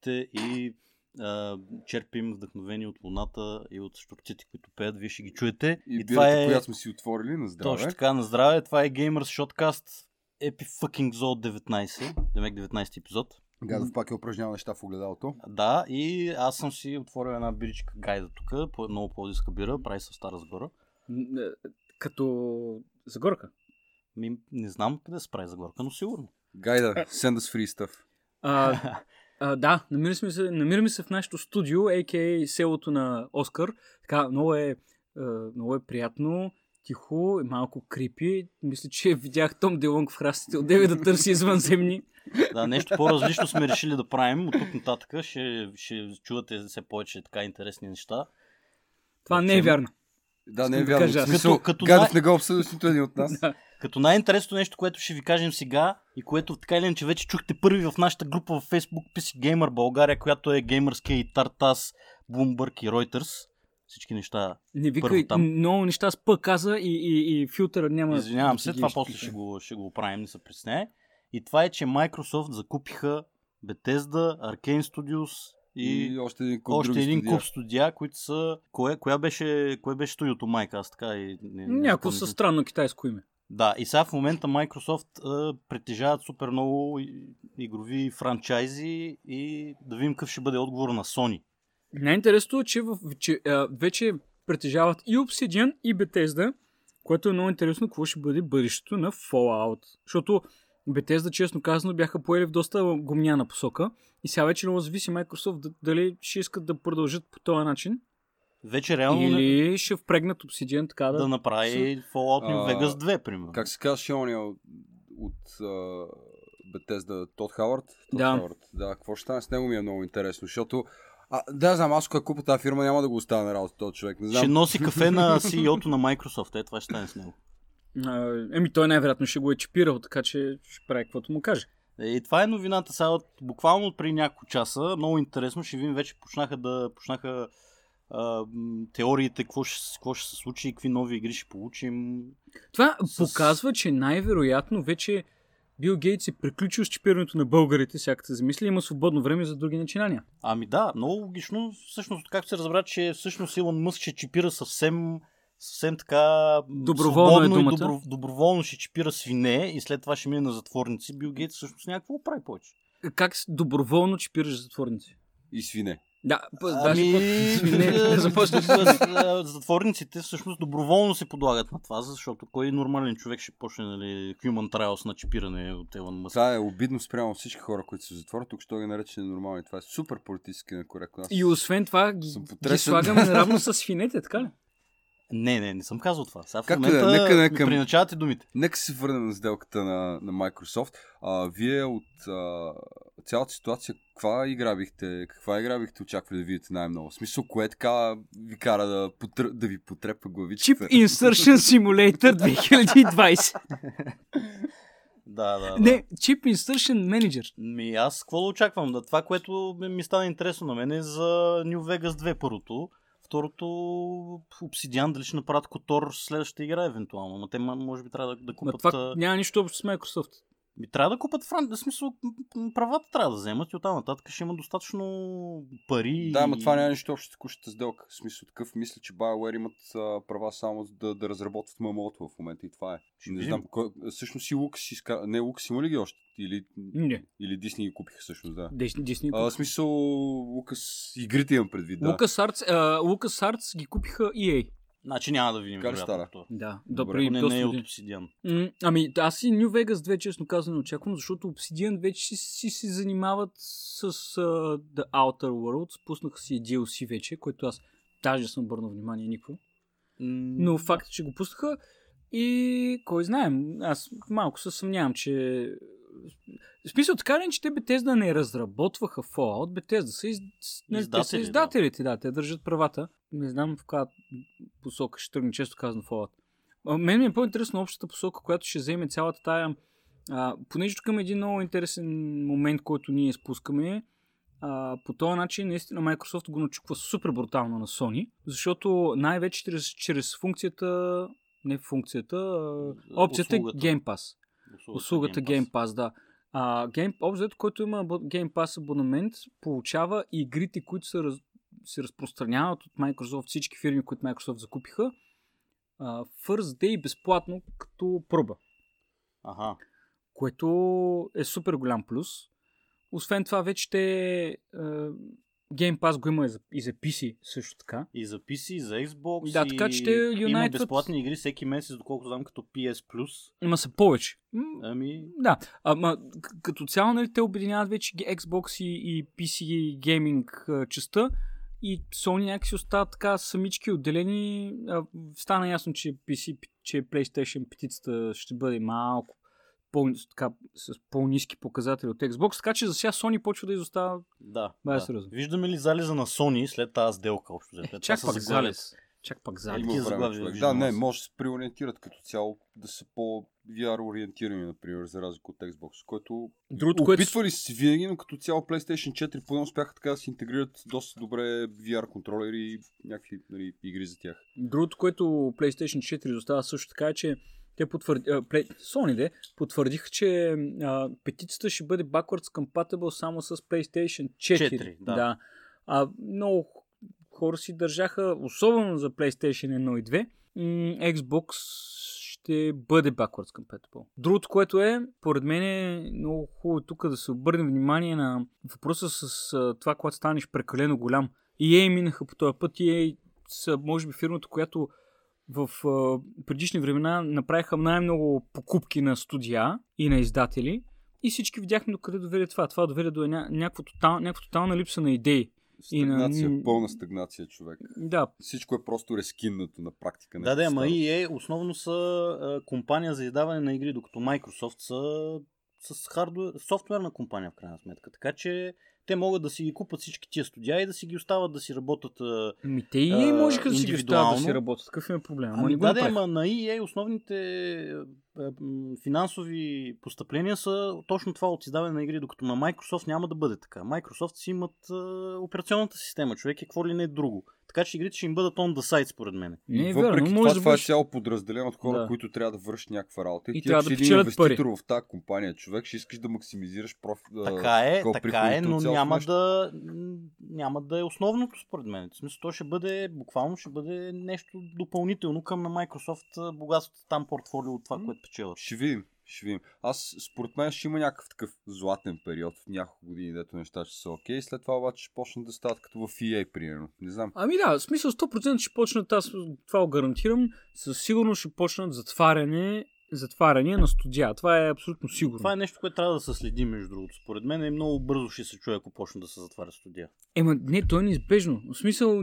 родопите и а, черпим вдъхновение от луната и от штурците, които пеят. Вие ще ги чуете. И, и това е... която сме си отворили на здраве. Точно така, на здраве. Това е Gamers Shotcast Epi fucking Zone 19. Демек 19 епизод. Гадов пак е упражнял неща в огледалото. Да, и аз съм си отворил една биричка гайда тук, по много по-диска бира, прави се в Стара Загора. Като Загорка? Ми, не знам къде се прави Загорка, но сигурно. Гайда, send us free stuff. А, а, да, намираме се, намираме се в нашото студио, а.к.а. селото на Оскар. Така, много е, много е приятно, тихо и малко крипи. Мисля, че видях Том Делонг в храстите от 9 да търси извънземни. Да, нещо по-различно сме решили да правим. От тук нататък ще, ще чувате все повече така интересни неща. Това не е вярно. Да, не е вярно. Да като, като Гадов най... не го обсъди с нито един от нас. да. Като най-интересното нещо, което ще ви кажем сега и което така или иначе вече чухте първи в нашата група в Facebook PC Gamer България, която е Gamerske и Tartas, Bloomberg и Reuters. Всички неща. Не викай, там. много неща с П каза и, и, и филтъра няма. Извинявам се, това после ще го, ще го правим, не се притесняй. И това е, че Microsoft закупиха Bethesda, Arcane Studios и, и още един куп, още един студия. куп студия, които са... Кое, коя беше, кое беше студиото майка? Аз така и... Не, Някакво със странно китайско име. Да, и сега в момента Microsoft а, притежават супер много игрови франчайзи и да видим какъв ще бъде отговор на Sony. Най-интересното е, че, в, че а, вече притежават и Obsidian, и Bethesda, което е много интересно какво ще бъде бъдещето на Fallout. Защото Bethesda, честно казано, бяха поели в доста гумняна посока и сега вече много зависи Microsoft дали ще искат да продължат по този начин. Вече реално... Или ще впрегнат Obsidian така да... Да направи Fallout New Vegas 2, примерно. Как се казва ония от, от uh, Bethesda, Тод Хауърд? Да. Хауърд. Да, какво ще стане с него ми е много интересно, защото а, да, знам, аз ако купа тази фирма, няма да го оставя на работа този човек. Не знам. Ще носи кафе на CEO-то на Microsoft. Е, това ще стане с него. Еми, той най-вероятно ще го е чипирал, така че ще прави каквото му каже. И това е новината сега, от, буквално преди няколко часа. Много интересно, ще видим вече почнаха да почнаха а, теориите, какво ще, какво ще се случи и какви нови игри ще получим. Това с... показва, че най-вероятно вече Бил Гейтс е приключил с чипирането на българите, всяка се замисли, има свободно време за други начинания. Ами да, много логично. Всъщност, както се разбра, че всъщност Илон Мъск ще чипира съвсем съвсем така доброволно, е думата. и добро, доброволно ще чипира свине и след това ще мине на затворници. Бил Гейтс всъщност някакво прави повече. Как доброволно чипираш затворници? И свине. Да, ами, даже свине да започнеш затворниците всъщност доброволно се подлагат на това, защото кой нормален човек ще почне нали, human trials на чипиране от Елон Мъск. Това е обидно спрямо всички хора, които се затворят. Тук ще ги нарече ненормални. Това е супер политически некоректно. И освен това ги, ги слагаме наравно с свинете, така ли? Не, не, не съм казал това. Сега в Както момента да, нека, нека, приначавате думите. Нека се върнем на сделката на, на Microsoft. А, вие от а, цялата ситуация, каква игра бихте, каква игра бихте очаквали да видите най-много? В смисъл, кое така ви кара да, потр... да ви потрепа главичката? Chip Insertion Simulator 2020. Да, да, да. Не, Chip Insertion Manager. Ми аз какво да очаквам? Да, това, което ми стана интересно на мен е за New Vegas 2 първото. Второто, Obsidian, дали ще направят Котор следващата игра, евентуално. Но те може би трябва да, да купат... Но това няма нищо общо с Microsoft. Ми трябва да купат фран... В смисъл, правата трябва да вземат и оттам нататък ще има достатъчно пари. Да, но това няма нищо общо с текущата сделка. В смисъл такъв, мисля, че BioWare имат а, права само да, да разработват ММО-то в момента и това е. Ще не знам, кой... всъщност и Лукас иска... Не, Лукас има ли ги още? Или, Не. или Дисни ги купиха всъщност, да. Дисни А, в смисъл, Лукас, игрите имам предвид, да. Лукас Артс ги купиха EA. Значи няма да видим. Как стара? това. Да, Добре. Не, не е от Obsidian. М, Ами, аз и New Vegas 2, честно казано, очаквам, защото Obsidian вече си, си, си занимават с uh, The Outer Worlds. Пуснаха си DLC вече, което аз даже съм обърнал внимание никакво. Но факт е, че го пуснаха и кой знаем, аз малко се съмнявам, че в смисъл така ли, че те Bethesda не разработваха Fallout, Bethesda са, из... те са Издатели, да. издателите, да. те държат правата. Не знам в каква посока ще тръгне, често казано Fallout. А, Мен ми е по-интересна общата посока, която ще вземе цялата тая... А, понеже тук има един много интересен момент, който ние спускаме. А, по този начин наистина Microsoft го начуква супер брутално на Sony, защото най-вече чрез, чрез функцията, не функцията, а, опцията Услугата. Game Pass. Услугата Game Pass, да. А Game, обзет, който има Game Pass абонамент, получава игрите, които са раз, се разпространяват от Microsoft, всички фирми, които Microsoft закупиха, а, First Day безплатно като проба, Аха. което е супер голям плюс. Освен това, вече те а, Game Pass го има и за, PC също така. И за PC, и за Xbox. Да, така че те Има юнайтват- безплатни игри всеки месец, доколкото знам, като PS Plus. Има са повече. Ами, Да, ама като цяло нали, те обединяват вече Xbox и, и PC гейминг частта и Sony някакси остават така самички отделени. Стана ясно, че PC, че PlayStation петицата ще бъде малко по, така, с по-низки показатели от Xbox, така че за сега Sony почва да изостава. да. Да. сериозно. Виждаме ли залеза на Sony след тази сделка общо? взето? Това чак са пак заглавията. залез. Чак пак Е, залез. Време, Да, не, може да се преориентират като цяло, да са по-VR ориентирани, например, за разлика от Xbox, който Другото, което... опитвали са се винаги, но като цяло PlayStation 4 поне успяха така да се интегрират доста добре VR контролери и някакви нали, игри за тях. Другото, което PlayStation 4 изостава също така е, че те потвърди, а, Play, Sony де, потвърдиха, че а, петицата ще бъде backwards compatible само с PlayStation 4. 4, да. А много хора си държаха, особено за PlayStation 1 и 2, м- Xbox ще бъде backwards compatible. Другото, което е, поред мен е много хубаво тук да се обърне внимание на въпроса с това, когато станеш прекалено голям. EA минаха по този път. EA са, може би, фирмата, която в а, предишни времена направиха най-много покупки на студия и на издатели. И всички видяхме докъде доведе това. Това доведе до ня- някаква, тотал, някаква тотална липса на идеи. И на- Стагнация, пълна стагнация, човек. Да, Всичко е просто рескиннато на практика. Да, да, ама нещо EA основно са а, компания за издаване на игри, докато Microsoft са с хардуер, софтуерна компания в крайна сметка. Така че те могат да си ги купат всички тия студия и да си ги остават да си работят. ми те и EA можеха да си ги оставят да си работят. Какъв е проблем? Ама Ами да, да, ама на EA основните финансови постъпления са точно това от издаване на игри, докато на Microsoft няма да бъде така. Microsoft си имат операционната система, човек, и какво ли не е друго. Така че игрите ще им бъдат on the site, според мен. Не е Въпреки верно, това, може да това е бъдеш... цяло подразделение от хора, Да. които трябва да вършат някаква работа. И ти, трябва да печелят инвеститор в тази компания, човек, ще искаш да максимизираш профит. Така е, така е, но няма нещо. да, няма да е основното според мен. В смисъл, то ще бъде, буквално ще бъде нещо допълнително към на Microsoft богатството там портфолио от това, което печелят. Ще видим. Ще видим. Аз, според мен, ще има някакъв такъв златен период в няколко години, дето неща ще са окей. След това обаче ще почнат да стават като в EA, примерно. Не знам. Ами да, в смисъл 100% ще почнат, аз това го гарантирам, със сигурност ще почнат затваряне, затваряне на студия. Това е абсолютно сигурно. Това е нещо, което трябва да се следи, между другото. Според мен е много бързо ще се чуе, ако почне да се затваря студия. Ема не, то е неизбежно. В смисъл,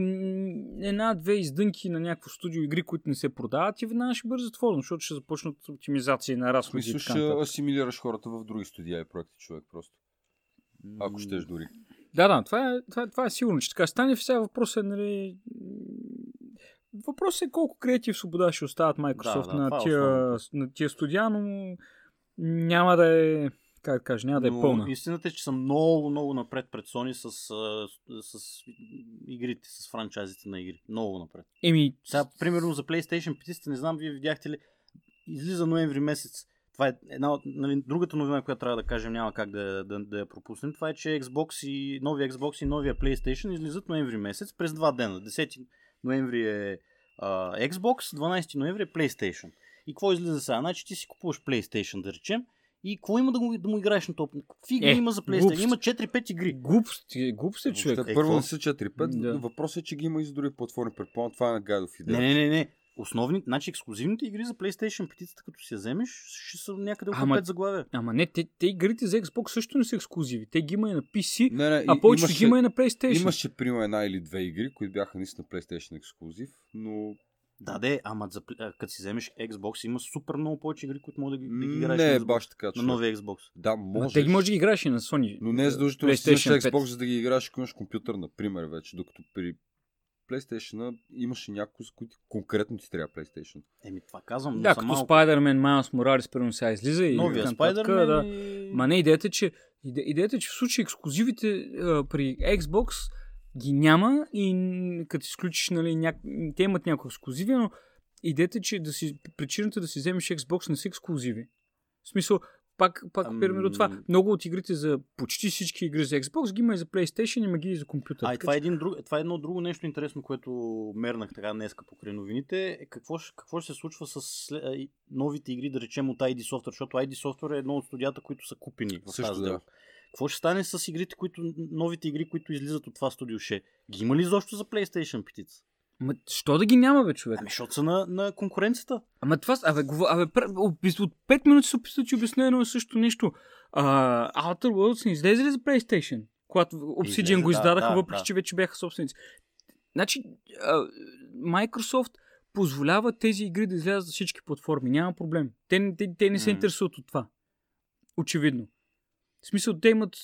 една-две издънки на някакво студио игри, които не се продават и веднага ще бъде затворено, защото ще започнат оптимизации на разходи. така ще асимилираш хората в други студия и проекти, човек, просто. Ако щеш дори. Да, да, това е, това, е, това е сигурно, че така ще стане. Сега въпросът е, нали... Въпросът е колко креатив свобода ще остават Microsoft Да, да, на, е тия, на тия студия, но няма да е, как да кажа, няма да е Но пълна. истината е, че съм много, много напред пред Sony с, с, с игрите, с франчайзите на игри. Много напред. Еми, Сега, примерно за PlayStation 5, не знам, вие видяхте ли, излиза ноември месец. Това е една от, нали, другата новина, която трябва да кажем, няма как да, да, да я пропуснем. Това е, че Xbox и новия Xbox и новия PlayStation излизат ноември месец през два дена. 10 ноември е а, Xbox, 12 ноември е PlayStation. И какво излиза сега? Значи ти си купуваш PlayStation, да речем, и какво има да му, да му играеш на топ? Какви игри Е, има за PlayStation? глупост. Има 4-5 игри. глупости, глупости човек. Въобще, Е, първо не са 4-5. Да. Въпросът е, че ги има и за други платформи. Предполагам, това е на гайдов идея. Не, не, не, не. Основни, значи ексклюзивните игри за PlayStation 5, като си я вземеш, ще са някъде около Ама- 5 заглавия. Ама не, те, те игрите за Xbox също не са ексклюзиви. Те ги има и на PC, Не, не, а повечето ги има и на PlayStation. Имаше, примерно, една или две игри, които бяха наистина PlayStation ексклюзив, но Да, де, ама за, като си вземеш Xbox, има супер много повече игри, които могат да ги, да ги играеш не на, Xbox, баш така, на новия Xbox. Да, може. те ги може да ги играеш и на Sony. Но не е задължително да си вземеш PlayStation 5. Xbox, за да ги играеш, ако имаш компютър, например, вече. Докато при PlayStation имаше някои, с които конкретно ти трябва PlayStation. Еми, това казвам, но Да, като малко. Spider-Man Miles Morales, примерно сега излиза и Новия Spider-Man да. и... Ма не, идеята е, че, иде, идеята е, че в случай ексклюзивите а, при Xbox ги няма и като изключиш, нали, ня... те имат някои ексклюзиви, но идеята е, че да си, причината да си вземеш Xbox не са ексклюзиви. В смисъл, пак, пак до това. Много от игрите за почти всички игри за Xbox ги има и за PlayStation, има ги и за компютър. А, и това е, един друг, това е едно друго нещо интересно, което мернах така днеска покрай новините. Е какво, какво ще се случва с новите игри, да речем от ID Software, защото ID Software е едно от студията, които са купени в Също тази да. Какво ще стане с игрите, които, новите игри, които излизат от това студио? Ще ги има ли изобщо за PlayStation питица? Ма, що да ги няма, бе, човек? Ами, защото са на, на конкуренцията. Ама това, абе, говор, абе, от, от 5 минути се описва, че обясня едно и също нещо. А, Outer Worlds не излезе ли за PlayStation? Когато Obsidian Излезе, го да, издадаха, да, въпреки да. че вече бяха собственици. Значи, а, Microsoft позволява тези игри да излязат за всички платформи. Няма проблем. Те, те, те не се М. интересуват от това. Очевидно. В смисъл, те имат...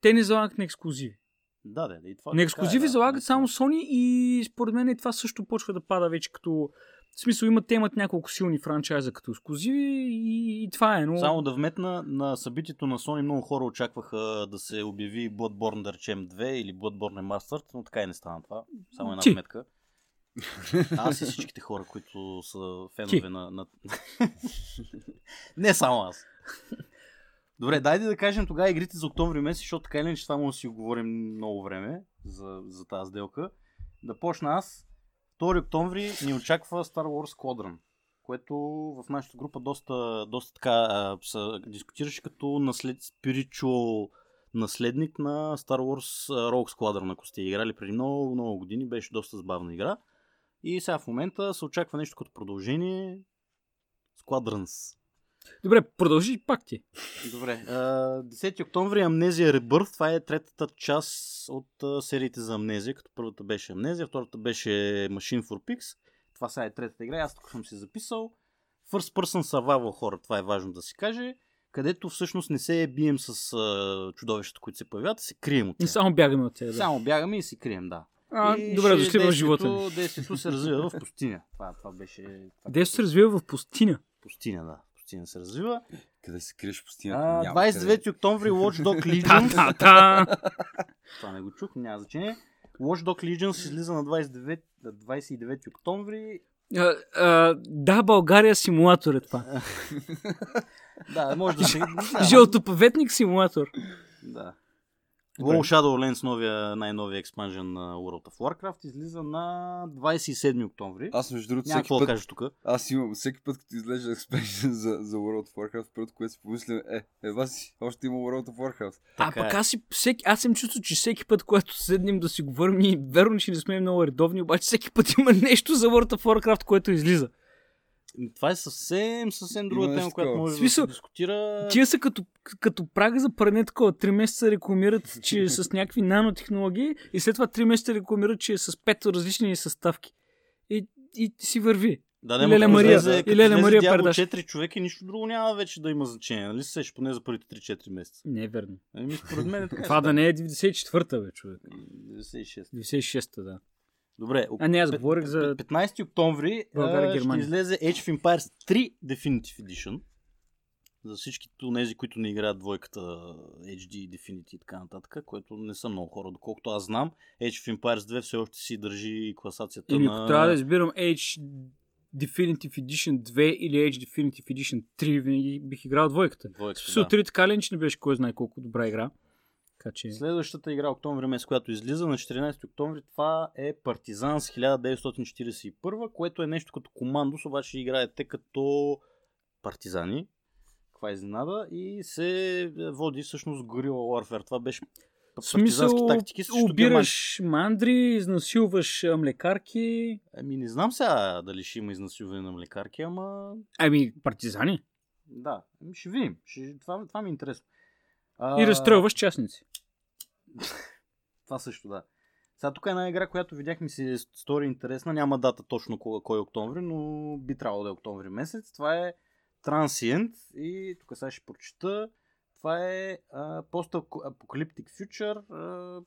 Те не залагат на ексклюзиви. Да, да, да. И това На е, ексклюзиви да, залагат наистина. само Sony и според мен и това също почва да пада вече като... В смисъл имат, те имат няколко силни франчайза като ексклюзиви и, и това е. Но... Само да вметна, на събитието на Sony много хора очакваха да се обяви Bloodborne, да речем 2 или Bloodborne Remastered, но така и не стана това. Само една Ти. вметка. Аз и всичките хора, които са Ти. фенове на... на... не само аз. Добре, дайде да кажем тогава игрите за октомври месец, защото така или иначе да си говорим много време за, за тази сделка. Да почна аз. 2 октомври ни очаква Star Wars Squadron, което в нашата група доста, доста така се дискутираше като наслед, spiritual наследник на Star Wars Rogue Squadron, ако сте играли преди много, много години, беше доста забавна игра. И сега в момента се очаква нещо като продължение Squadrons. Добре, продължи пак ти. Добре. а, 10 октомври Амнезия Rebirth. Това е третата част от а, сериите за Амнезия, като първата беше Амнезия, втората беше Machine for Pigs. Това сега е третата игра. Аз тук съм си записал. First Person Survival Horror, това е важно да се каже, където всъщност не се бием с а, чудовищата, които се появяват, се крием от И тях. само бягаме от тях. Да. Само бягаме и се крием, да. А, И добре, дошли в живота ми. действието- Действието се развива в пустиня. Това, това беше... Това Дето се развива в пустиня. Пустиня, да. Пустиня се развива. Къде се криеш в пустинята? А, Няма 29 октомври Watch Dog та. Това не го чух, няма значение. Watch Dog Legions излиза на 29, на 29 октомври. А, а, Да, България симулатор е това. Да, може да се... Да, Жълтопаветник симулатор. да. Добре. WoW Shadowlands, новия, най-новия експанжен на World of Warcraft, излиза на 27 октомври. Аз между другото всеки какво да път, кажа тук. аз имам, всеки път като излежа експешен за, за World of Warcraft, първото, което си помисля е, ева си, още има World of Warcraft. А Така пък е. аз, си, всеки, аз съм чувство, че всеки път, когато седнем да си говорим, ние верно, че не сме много редовни, обаче всеки път има нещо за World of Warcraft, което излиза. Това е съвсем, съвсем друга Има тема, нещо която може Смисъл, да се дискутира. Тия са като, като прага за пране такова. Три месеца рекламират, че е с някакви нанотехнологии и след това три месеца рекламират, че е с пет различни съставки. И, и си върви. Да, не, Леля ма, Мария, излезе- и Леля Мария предаш. 4 човека и нищо друго няма вече да има значение. Нали се поне за първите 3-4 месеца? Не е верно. Ами, според мен е така. Това да не е 94-та, бе, човек. 96. 96-та, да. Добре. А не, аз говорих за... 15 октомври България, ще излезе Age of Empires 3 Definitive Edition. За всички тези, които не играят двойката HD, Definity и така нататък, което не са много хора, доколкото аз знам. Age of Empires 2 все още си държи класацията Или на... трябва да избирам Age Definitive Edition 2 или Age Definitive Edition 3, винаги бих играл двойката. двойката. Да. 3 така ли, не беше кой знае колко добра игра. Така че... Следващата игра октомври месец, която излиза на 14 октомври, това е Партизанс 1941, което е нещо като командос, обаче играете като партизани. Каква е изненада? И се води всъщност Guerrilla Warfare. Това беше В смисъл, тактики убираш мандри, изнасилваш млекарки. Ами не знам сега дали ще има изнасилване на млекарки, ама Ами, партизани. да, ами ще видим. Ще... Това, това ми е интересно. А, И разстрелваш частници. Това също, да. Сега тук е една игра, която видях ми се стори интересна. Няма дата точно кой, кой е октомври, но би трябвало да е октомври месец. Това е Transient и тук сега ще прочета. Това е а, Post-Apocalyptic Future а,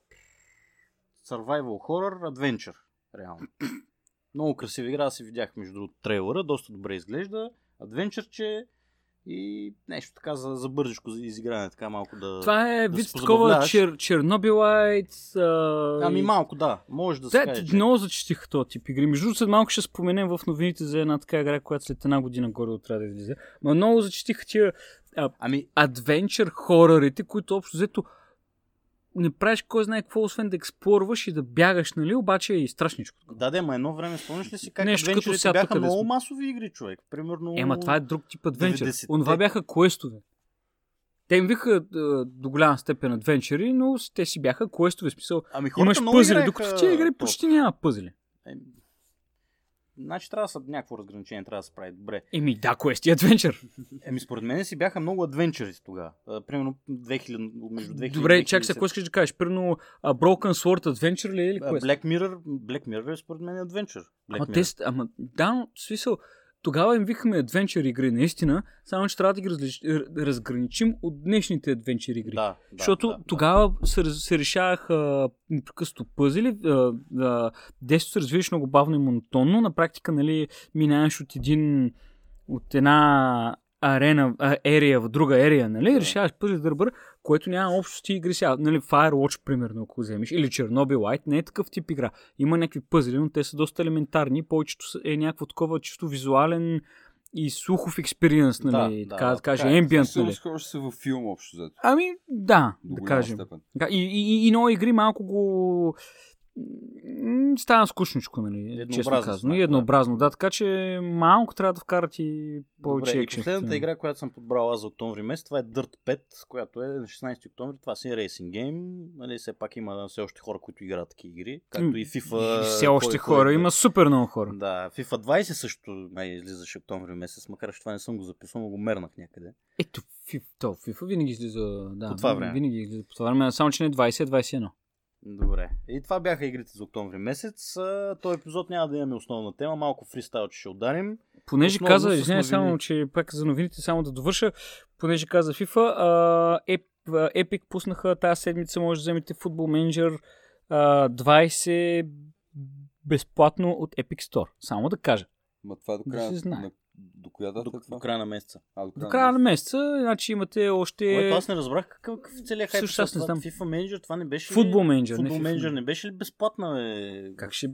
Survival Horror Adventure. Реално. Много красива игра, аз си видях между другото трейлера, доста добре изглежда. Адвенчърче и нещо така за, за бързичко за изигране, така малко да... Това е да вид такова чер, Чернобилайт. А, Ами малко, да. Може да се Те че- много зачистиха този тип игри. Между другото, след малко ще споменем в новините за една така игра, която след една година горе трябва да излезе. Ма много зачистиха тия Ами, адвенчър хорорите, които общо взето не правиш кой знае какво, освен да експлорваш и да бягаш, нали? Обаче е и страшничко. да, да, ма едно време спомняш ли си как Нещо като сега бяха тук, много сме. масови игри, човек. Примерно... Ема това е друг тип адвенчър. 90-те. Онова бяха квестове. Те им виха до голяма степен адвенчъри, но те си бяха квестове. Смисъл, Ами имаш много пъзели, играеха докато в тия игри почти няма пъзели. Е, Значи трябва да са някакво разграничение, трябва да се прави добре. Еми да, квест и адвенчър. Еми според мен си бяха много адвенчърите тогава. Примерно 2000, между 2000 Добре, чак се, 2010. какво искаш да кажеш? Примерно а, Broken Sword Adventure ли е или А, квест? Black Mirror, Black Mirror е според мен адвенчър. Black Ама Mirror. те, ама да, смисъл, тогава им викаме адвенчър игри, наистина, само че трябва да ги различ... разграничим от днешните адвенчър игри. Да, да, Защото да, тогава се, раз- се решаваха непрекъснато пъзели, действието се развиваш много бавно и монотонно. На практика, нали, минаваш от един от една арена, а, ерия в друга ерия, нали? Да. Решаваш пъзели да бър, което няма общо с ти игри сега. Нали, Firewatch, примерно, ако вземеш, или Chernobyl Light, не е такъв тип игра. Има някакви пъзели, но те са доста елементарни. Повечето са- е някакво такова чисто визуален и слухов експириенс, нали? Да, така да, да, кажа, е. Се нали? разхожда се във филм общо взето. Ами, да, До да кажем. степен. И, и, и, и много игри малко го м, става скучничко, нали, честно Еднообразно казано. става, И еднообразно, да, така че малко трябва да вкарат и повече Добре, екшен. последната игра, която съм подбрал аз за октомври месец, това е Dirt 5, която е на 16 октомври. Това си е рейсинг гейм. Нали, все пак има все още хора, които играят такива игри. Както и FIFA. И все още кой- кой- хора, има супер много хора. Да, FIFA 20 също май излизаше октомври месец, макар че това не съм го записал, но го мернах някъде. Ето, FIFA, FIFA винаги излиза, да, По това време. винаги излиза по това време, само че не 20, а 21. Добре. И това бяха игрите за октомври месец. Този епизод няма да имаме основна тема, малко фристайл, че ще ударим. Понеже Основно каза, извиняй само, че пак за новините само да довърша, понеже каза FIFA, а, Еп, а, Epic пуснаха тази седмица, може да вземете Manager а, 20 безплатно от Epic Store. Само да кажа. Ма това е до Да края. се знае. на- До коя дата До, е до края на месеца. А, До края на месеца, значи имате още... Което аз не разбрах какъв, какъв целият хайп. Също аз не знам. FIFA Manager, това не беше не Football FIFA Manager не беше ли безплатна, бе? Как ще...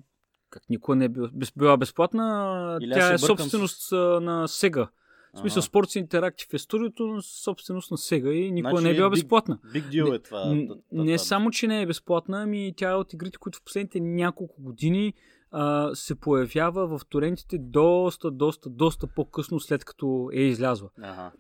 Как никога не е била, била безплатна, Или тя е собственост с... на Sega. В смисъл. Sports Interactive е студиото, но собственост на Sega и никога Значи не е била big- безплатна. Big deal е това. Не та- само, че не е безплатна, ами тя е от игрите, които в последните няколко години а, се появява в торентите доста, доста, доста по-късно след като е излязла. Ага.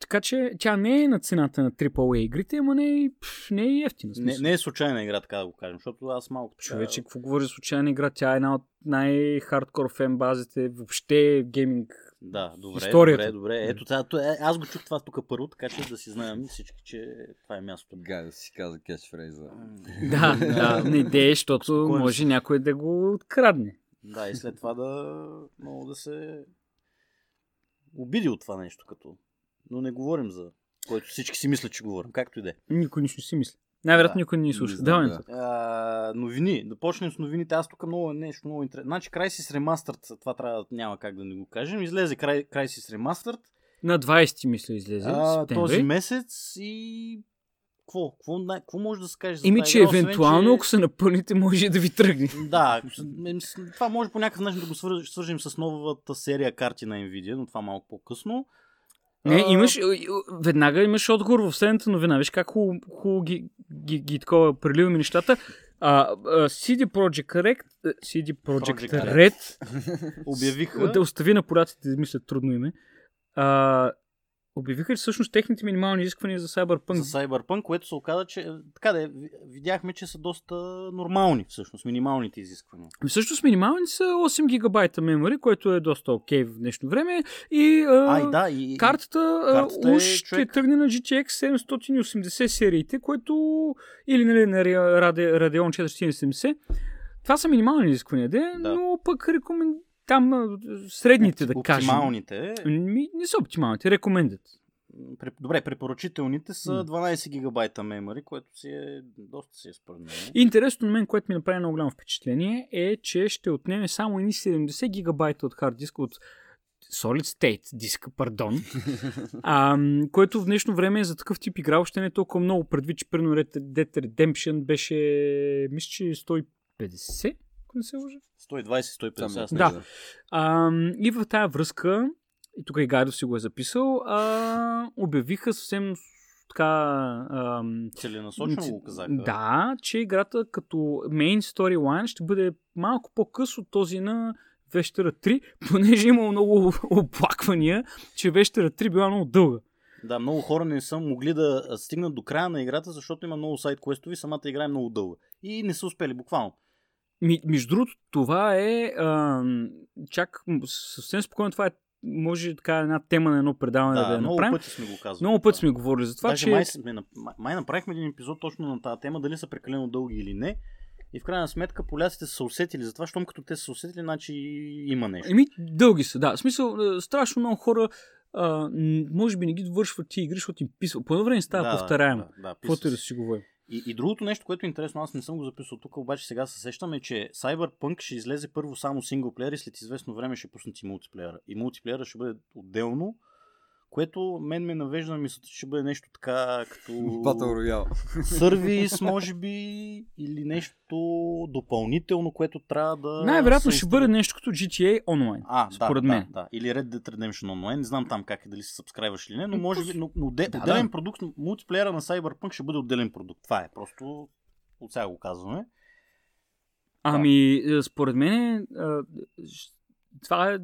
Така че тя не е на цената на AAA игрите, ама не е, пф, не е ефтина. Не, не е случайна игра, така да го кажем, защото аз малко. Човече, какво говори случайна игра? Тя е една от най-хардкор фен базите въобще гейминг. Да, добре, Историята. добре, добре. Ето, това, то- е, аз го чух това тук първо, така че да си знаем всички, че това е мястото. Гай да си каза кетчфрейза. Да, да, не идея, защото може си. някой да го открадне. Да, и след това да много да се обиди от това нещо, като... Но не говорим за който всички си мислят, че говорим, както и да е. Никой нищо си мисли. Най-вероятно Да. никой не ни Не слуша. знам, да. нататък. А, новини. Да почнем с новините. Аз тук много нещо много интересно. Значи Crysis Remastered, това трябва, няма как да не го кажем. Излезе Cry- Crysis Remastered На 20 мисля излезе. а, този месец и какво? Какво, най- какво може да се каже за Ими, че игра, освен, евентуално, че- ако се напълните, може и да ви тръгне. Да, това може по някакъв начин да го свърж- свържим с новата серия карти на Nvidia, но това малко по-късно. Не, имаш, веднага имаш отговор в следната новина. Виж как хубаво хубаво ги, ги, ги такова преливаме нещата. А, а, CD Projekt Red, а, CD Project Red, Обявиха... да остави на поляците да мислят трудно име, а, обявиха, че всъщност техните минимални изисквания за Cyberpunk за Cyberpunk, което се оказа, че е, така да е, ви- видяхме, че са доста нормални всъщност, минималните изисквания. Ами Всъщност минимални са 8 гигабайта мемори, което е доста окей в днешно време. И, а, А, и да, и... картата, картата е, уж ще човек. тръгне на GTX 780 сериите, което или нали, на Radeon 470. Това са минимални изисквания, де, Да. но пък рекомен... там средните да кажем. Оптималните. Ми, не са оптималните, рекомендят. Пре- Добре, препоръчителните са М. 12 гигабайта мемори, което си е доста си е според мен. Интересно на мен, което ми направи много голямо впечатление, е, че ще отнеме само едни 70 гигабайта от хард диск, от Solid State диска, пардон, а, което в днешно време за такъв тип игра още не е толкова много, предвид, че примерно Red Dead Redemption беше, мисля, че 150, ако не се лъжа. 120-150. аз не Да. А, и в тази връзка и тук и Гайдо си го е записал, а, обявиха съвсем така... Ам, Целенасочено го казаха. Да, че играта като main storyline ще бъде малко по-къс от този на Вещера 3, понеже има много оплаквания, че Вещера 3 била много дълга. Да, много хора не са могли да стигнат до края на играта, защото има много сайт квестови, самата игра е много дълга. И не са успели, буквално. Ми, между другото, това е ам, чак съвсем спокойно, това е може така една тема на едно предаване да, Да, я много направим. пъти сме го казвали. Много пъти сме говорили за това, Даже че... май, сме, нап- май направихме един епизод точно на тази тема, дали са прекалено дълги или не. И в крайна сметка поляците са се усетили за това, щом като те са се усетили, значи има нещо. Еми, дълги са, да. В смисъл, е, страшно много хора а, може би не ги довършват тия игри, защото им писва. По едно време става да, повторяемо. Да, да, да се. си говорим. И, и другото нещо, което е интересно, аз не съм го записал тук, обаче сега се сещам е, че Cyberpunk ще излезе първо само синглплеер и след известно време ще пуснат и мултиплеера. И мултиплеера ще бъде отделно, което мен ме навежда на мисълта, че ще бъде нещо така като Battle Royale. сервис, може би, или нещо допълнително, което трябва да... Най-вероятно ще бъде нещо като GTA онлайн. А, според да, мен. Да, да. Или Red Dead Redemption Online. Не знам там как е, дали се сабскрайваш или не, но М, може би, но, но отде, Да, отделен да. продукт, мултиплеера на Cyberpunk ще бъде отделен продукт. Това е просто, от сега го казваме. Ами, е, според мен, е, това е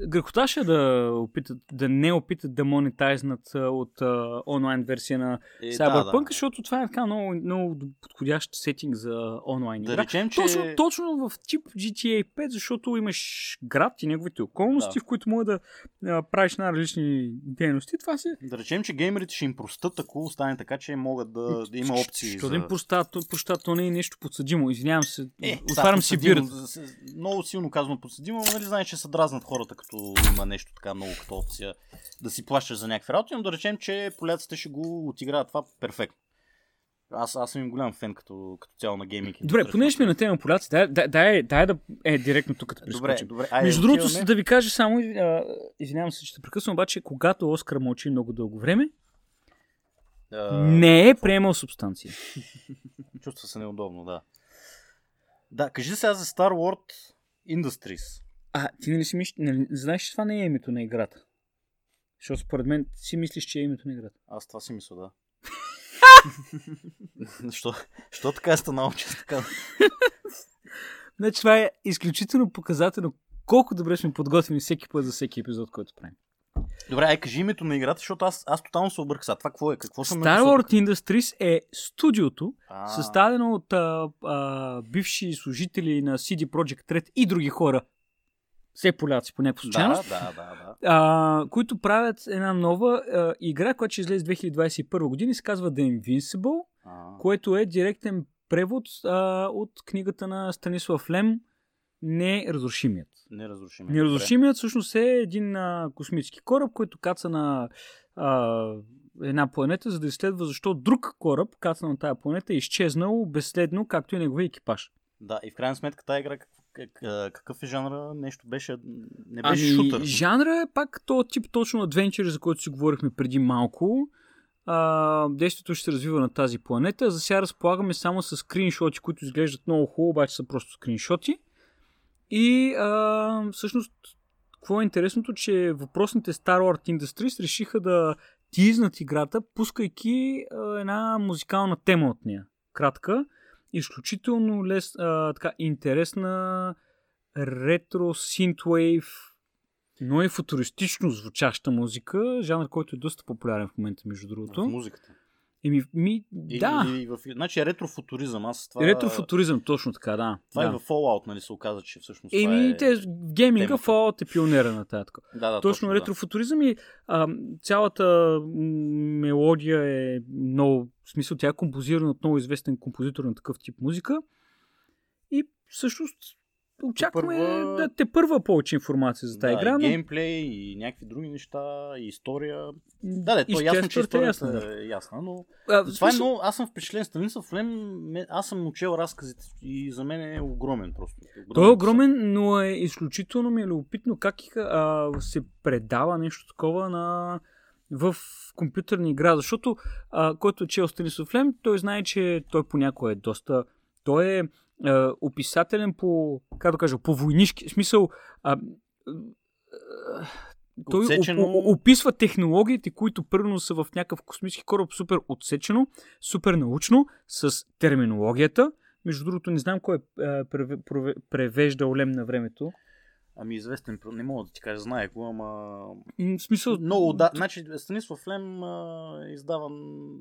грехоташе да, опитат, да не опитат да монетайзнат от а, онлайн версия на Е, Cyberpunk, да, да. защото това е така много, много подходящ сетинг за онлайн Да игра. речем, че... Точно, точно в тип GTA 5, защото имаш град и неговите околности, Да. в които може да а, правиш най-различни дейности. Това се... Да речем, че геймерите ще им простат, ако стане така, че могат да, да има опции. Що за... да им проща, то, проща, то не е нещо подсъдимо. Извинявам се. Е, Отварям си с- Много силно казвам подсъдимо, но нали знаеш, че се дразнат хората, като има нещо така много като опция да си плащаш за някакви работи, но да речем, че поляците ще го отиграят това перфектно. Аз, аз съм им голям фен като, като цяло на гейминг. Добре, понеже сме на тема поляци, дай, дай, дай, дай да е директно тук да Добре, добре. Айде, Между другото, отиваме. да ви кажа само, извинявам се, че те прекъсвам, обаче, когато Оскар мълчи много дълго време, А, не е приемал субстанция. Чувства се неудобно, да. Да, кажи сега за Star Wars Industries. А, ти нали си мислиш, нали, знаеш, че това не е името на играта? Защото според мен ти си мислиш, че е името на играта. Аз това си мисля, да. Що, що така е станало, че така? Значи това е изключително показателно колко добре сме подготвени всеки път за всеки епизод, който правим. Добре, ай кажи името на играта, защото аз, аз тотално се обърках. Това какво е? Какво съм Star? Wars Industries е студиото, А, създадено от а, а, бивши служители на CD Projekt Red и други хора, все поляци по някаква Да, да, да, да. а, които правят една нова а, игра, която ще излезе 2021 година и се казва The Invincible, А, което е директен превод а, от книгата на Станислав Лем Неразрушимият. неразрушимо. Неразрушимият всъщност е един а, космически кораб, който каца на а, една планета, за да изследва защо друг кораб, каца на тази планета, е изчезнал безследно, както и неговия екипаж. Да, и в крайна сметка тази игра какъв е жанра? Нещо беше... Не беше Ами, шутър. жанра е пак то тип точно адвенчър, за който си говорихме преди малко. А, действието ще се развива на тази планета. За сега разполагаме само с скриншоти, които изглеждат много хубаво, обаче са просто скриншоти. И а, всъщност, какво е интересното, че въпросните Star Wars Industries решиха да тизнат играта, пускайки а, една музикална тема от нея. Кратка, изключително лес, а, така, интересна ретро синтвейв, но и футуристично звучаща музика, жанр, който е доста популярен в момента, между В другото. музиката. Еми, ми, да, Или в, значи ретрофутуризъм. Аз това... ретрофутуризъм, точно така, да. Това да. и в Fallout, нали се оказа, че всъщност Еми, това е... те, в гейминга темата. Fallout е пионера на тази така. Да, да, Точно, да. ретрофутуризъм и а, цялата мелодия е много, в смисъл тя е композирана от много известен композитор на такъв тип музика. И всъщност очакваме първа- да те първа повече информация за тази да, игра. и но- геймплей, и някакви други неща, и история. Да, да, то е ясно, че историята е историята ясна, е ясна, но А, това е смисъл- много... Аз съм впечатлен. Станислав Лем, аз съм учел разказите и за мен е огромен просто. Той е огромен, но е изключително ми е любопитно как а, се предава нещо такова на в компютърна игра, защото а, който е чел Станислав Лем, той знае, че той понякога е доста... Той е а, описателен по, как да кажа, по войнишки. В смисъл, а, а, той Отсечено- о- о- описва технологиите, които първо са в някакъв космически кораб супер отсечено, супер научно, с терминологията. Между другото, не знам кой е превеждал лем на времето. Ами известен, не мога да ти кажа, знае го, ама... В смисъл... Много, да, значи Станислав Лем а, е издаван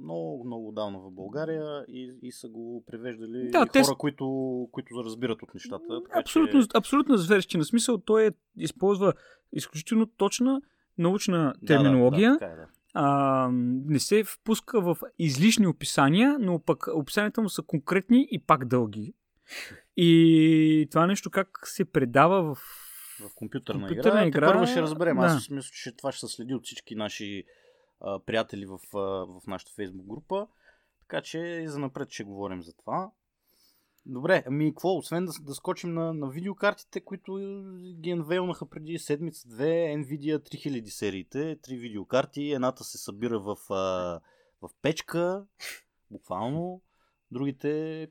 много, много давно в България и, и са го превеждали Да, хора, те които, които разбират от нещата. Така, Абсолютно, че... абсолютно зверщина. Смисъл, той е, използва изключително точна научна Да, терминология. Да, да, така е, да. а, не се впуска в излишни описания, но пък описанията му са конкретни и пак дълги. И това нещо как се предава в... В компютърна, Компютърна игра, игра, първо ще разберем. да. Аз мисля, че това ще се следи от всички наши а, приятели в, а, в нашата фейсбук група. Така че и за напред ще говорим за това. Добре, ами какво? Освен да, да скочим на, на видеокартите, които ги енвейлнаха преди седмица-две, Nvidia 3000 сериите, три видеокарти, едната се събира в, а, в печка, буквално, другите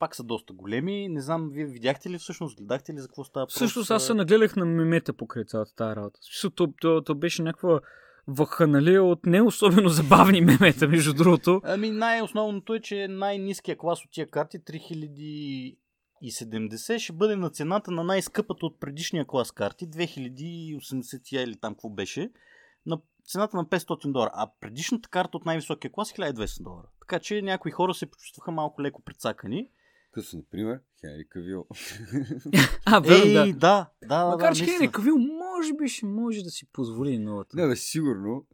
пак са доста големи. Не знам, вие видяхте ли всъщност, гледахте ли за какво става? Всъщност аз се нагледах на мемета покрай цялата тази работа. Смисъл, то, то, то беше някаква ваханалия от не особено забавни мемета, между другото. Ами най-основното е, че най-низкия клас от тия карти, 3070, ще бъде на цената на най-скъпата от предишния клас карти, 2080 или там какво беше, на цената на 500 долара. А предишната карта от най-високия клас е 1200 долара. Така че някои хора се почувстваха малко леко прицакани. Като, например, Хенри Кавил. А, верно, Ей, да. да, да, Макар да, че. Хенри Кавил може би ще може да си позволи новата. Не, бе, сигурно.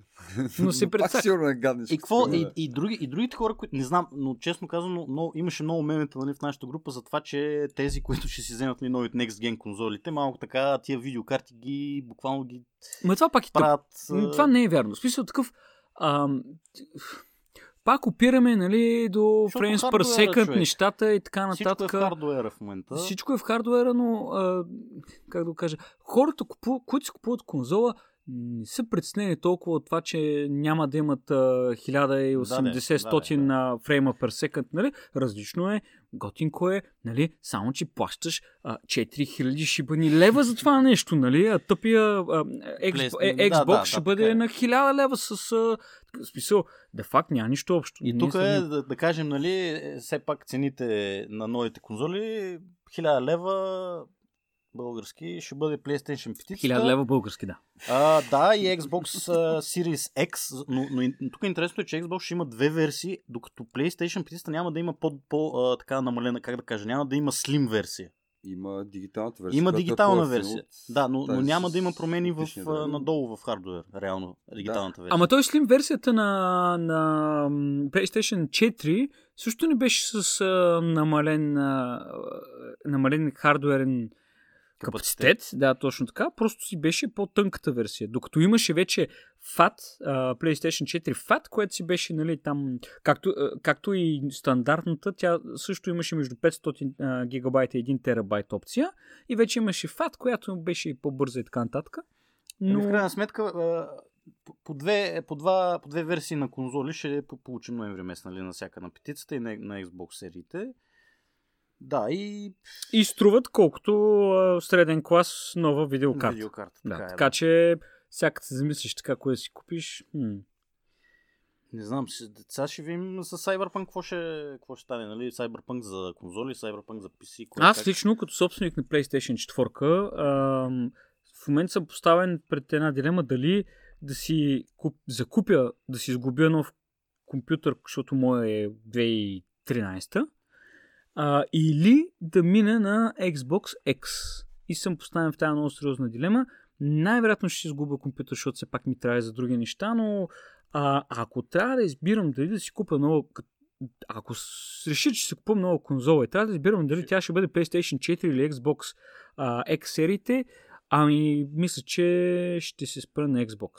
Но се прецака. сигурно е гаднеш. И, какво, и, и, други, и другите хора, които не знам, но честно казано, но, имаше много мемета нали, в нашата група за това, че тези, които ще си вземат ли новите Next Gen конзолите, малко така тия видеокарти ги буквално ги Ма това пак е тъп. правят. Това не е вярно. В смисъл такъв... Ам, пак опираме нали, до frames per second, човек. нещата и така Всичко е нататък. в хардуера в момента. Всичко е в хардуера, но а, как да го кажа, хората, купу, които си купуват конзола, не са притеснени толкова от това, че няма да имат а, 1080-100 да, да. на фрейма per second, нали? Различно е, готинко е, нали? Само, че плащаш а, 4000 шибани лева за това нещо, нали? А тъпия а, Xbox, Плес- е, да, Xbox да, ще да, бъде е. на 1000 лева с... А, смисъл, де факт няма нищо общо. И тук е, да, да кажем, нали, е, все пак цените на новите конзоли, 1000 лева български, ще бъде PlayStation 5. 1000 лева български, да. А, да, и Xbox Series X, но, но тук интересното е, че Xbox ще има две версии, докато PlayStation 5 няма да има по, по а, така намалена, как да кажа, няма да има Slim версия. Има дигиталната версия. Има е дигитална по-евтина версия. от Да, но, но няма да има промени в, надолу в хардуер, реално, дигиталната версия. Ама той Slim версията на, на PlayStation 4 също не беше с а, намален, а, намален хардуерен капацитет. Да, точно така. Просто си беше по-тънката версия. Докато имаше вече FAT, а, PlayStation 4 FAT, което си беше нали, там, както, а, както и стандартната, тя също имаше между 500 а, гигабайта и 1 терабайт опция. И вече имаше FAT, която беше и по-бърза и така нататък. Но... Но... В крайна сметка, по, две, по, два, по две версии на конзоли ще по- получим ноември месец, нали, на всяка на петицата и на, на Xbox сериите. Да, и И струват колкото а, среден клас нова видеокарта. видеокарта. Да, Така, е, така да. че всяка се замислиш така, кое да си купиш. М. Не знам, сега ще видим с Cyberpunk какво ще, какво ще стане, нали? Cyberpunk за конзоли, Cyberpunk за PC. кое Аз как. лично, като собственик на PlayStation 4, ам, в момента съм поставен пред една дилема дали да си куп, закупя, да си сгубя нов компютър, защото моя е 2013, а, или да мина на Xbox X. И съм поставен в тази много сериозна дилема. Най-вероятно ще си сгубя компютър, защото все пак ми трябва за други неща, но а, ако трябва да избирам дали да си купя нова, ако реши, че си купувам нова конзола и трябва да избирам дали тя ще бъде PlayStation 4 или Xbox а, X сериите, ами мисля, че ще се спра на Xbox.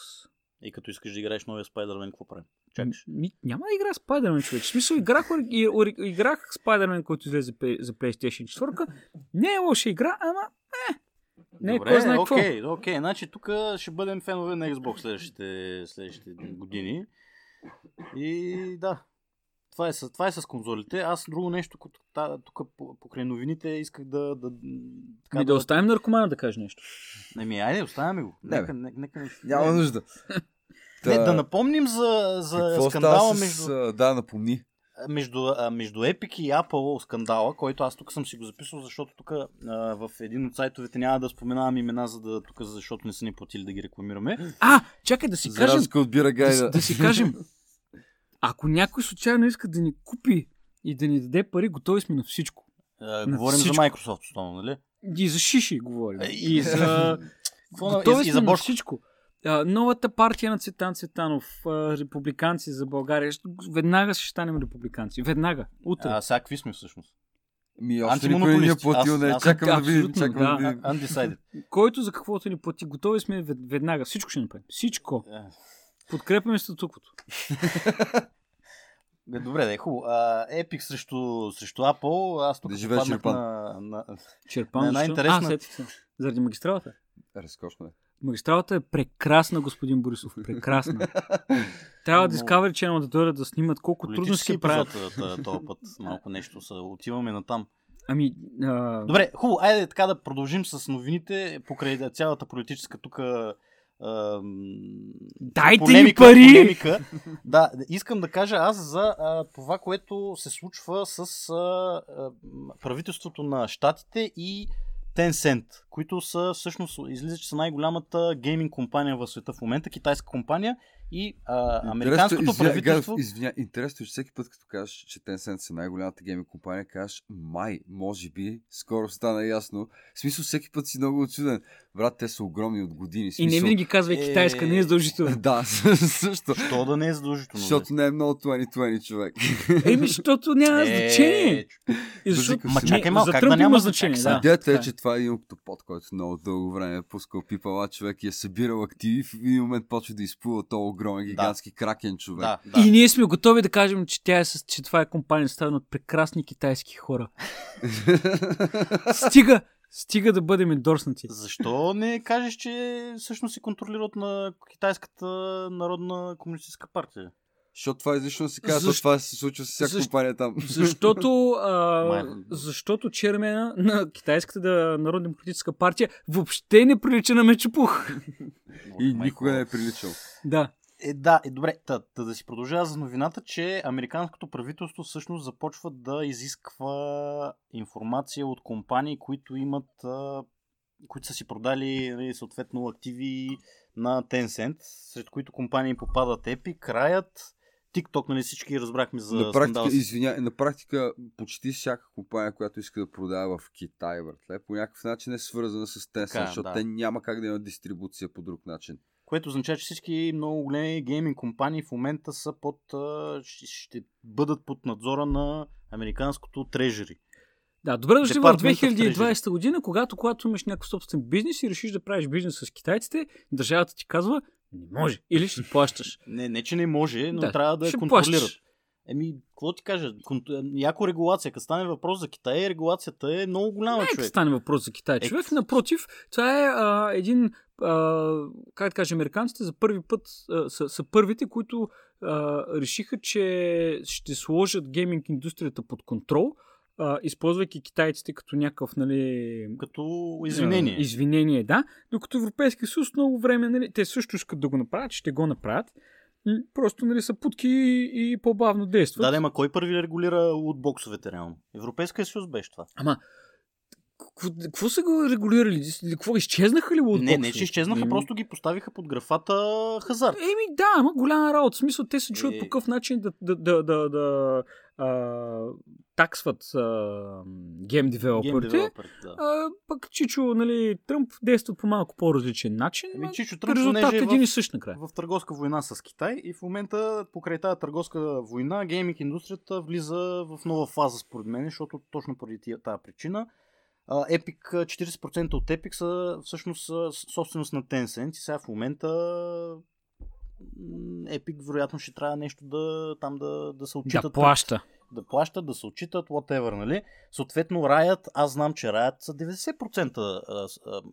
И като искаш да играеш новия Spider-Man, какво правим? Чакаш. Ми, няма да игра Spider-Man, човек. В смисъл, играх, ори- и- ори- играх Spider-Man, който излезе за PlayStation 4. Не е лоша игра, ама е. Не е Добре, кой знае какво. окей, окей. Значи тук ще бъдем фенове на Xbox следващите, следващите години. И да, това е, с, това е с конзолите. Аз друго нещо, като тук по- покрай новините исках да, да така Ми да оставим наркомана да каже нещо. Не ми, айде, оставяме го. Не, Нека, нека, нека, нека, Няма не, нужда. не, да напомним за, за какво скандала между, с... а, Да, напомни. между, между Epic и Apple скандала, който аз тук съм си го записал, защото тук в един от сайтовете няма да споменавам имена, за да тук, защото не са ни платили да ги рекламираме. А, чакай да си За кажем. от Бира Да, Гайда. си- да си кажем. Ако някой случайно иска да ни купи и да ни даде пари, готови сме на всичко. А, На говорим всичко. за Microsoft, основно, нали? И за шиши говорим. Е, И за... Готови и, и сме за на всичко. А, новата партия на Цветан Цветанов, а, републиканци за България, веднага ще станем републиканци. Веднага. Утре. А, сега какви сме всъщност? Ми, още никой не ни е платил, Аз- не. аз- Чакам да видим. Чакам да да. видим. Undecided. Който за каквото ни плати, готови сме вед- веднага. Всичко ще направим. Всичко. Е, Подкрепяме статуквото. Бе, Добре, да е хубаво. А, Epic срещу, срещу Apple, аз тук Да живее Черпан. на, на... Черпан. Не, защо? най-интересно- А, сетих се. Заради магистралата. Разкошно е. Магистралата е прекрасна, господин Борисов. Прекрасна. Трябва Много. Discovery Channel да дойдат да снимат колко трудно се правят. епизод този път. Малко нещо са. Отиваме на там. Ами, а... Добре, хубаво. Айде така да продължим с новините покрай да, цялата политическа тук дайте ни пари! Полемика. Да, искам да кажа аз за а, това, което се случва с а, а, правителството на Штатите и Tencent, които са всъщност излиза, че са най-голямата гейминг компания в света в момента, китайска компания и а, американското Интересно, правителство. Извиня, извиня, интересно, че всеки път, като кажеш, че Tencent са най-голямата гейминг компания, кажеш май, може би, скоро стана ясно. В смисъл, всеки път си много очуден. Брат, те са огромни от години. В И не смисъл- винаги казва Е, китайска, не е задължително. Да, също. Що да не е задължително? Защото не е много 2020 човек. Еми, защото няма Е, значение. И защото... Ма чакай малко, как да няма значение? да. Идеята е, така че това е един октопод, който много дълго време е пускал пипала човек и е събирал активи. В един момент почва да изплува този огромен гигантски кракен човек. Да, да. И ние сме готови да кажем, че, тя е с, че това е компания съставена от прекрасни китайски хора. стига, стига да бъдем endorснати. Защо не кажеш, че всъщност се контролират на Китайската народна комунистическа партия? Защото това излишно се казва, Защо- това се случва с всяка Защо- компания там. Защото, а, защото чермена на китайската да, народно-демократическа партия въобще не прилича на Мечопух. И никога не е приличал. да. Е, да, е, добре. Та, та да си продължава за новината, че американското правителство всъщност започва да изисква информация от компании, които имат, а, които са си продали нали, съответно активи на Tencent, сред които компании попадат Epic, Riot, TikTok, нали всички разбрахме за на практика, извиня, на практика почти всяка компания, която иска да продава в Китай, братле, по някакъв начин е свързана с Tencent, Така, защото да. те няма как да имат дистрибуция по друг начин. Което означава, че всички много големи гейминг компании в момента са под, ще, бъдат под надзора на американското трежери. Да, добре дошли в Department of 2020 година, когато, когато имаш някакъв собствен бизнес и решиш да правиш бизнес с китайците, държавата ти казва, не може. Или ще плащаш. Не, не, че не може, но Да, трябва да я контролират. плащаш. Еми, какво ти кажа? Яко регулация. Като стане въпрос за Китай, регулацията е много голяма, Нека човек. стане въпрос за Китай. Е, Човек, напротив, това е а, един, а, как да кажа, американците за първи път а, са, са първите, които а, решиха, че ще сложат гейминг индустрията под контрол, а, използвайки китайците като някакъв, нали, Като извинение. А, извинение, да. Докато Европейския съюз много време, нали, те също искат да го направят, ще го направят. Просто нали, са путки и, и по-бавно действат. Да, да, ма кой първи регулира лутбоксовете реално? Европейския съюз беше това. Ама, какво- са го регулирали? Какво, изчезнаха ли Не, лутбоксовете? не, че изчезнаха, Еми, просто ги поставиха под графата хазарт. Еми да, ама голяма работа. В смисъл, те се чуят Е. по какъв начин да, да, да, да, да а, таксват гейм девелоперите. Да. А, пък Чичо, нали, Тръмп действа по малко по-различен начин. Ама Чичо Тръмп Резултат е е един и същ накрая. в търговска война с Китай и в момента покрай тази търговска война гейминг индустрията влиза в нова фаза според мен, защото точно поради тази причина Epic, а, 40% от Epic са всъщност собственост на Tencent и сега в момента Epic вероятно ще трябва нещо да там да, да се отчитат. Да плаща. Да плащат, да се отчитат, whatever, нали? Съответно, Riot, аз знам, че Riot са 90% а, с- а, м,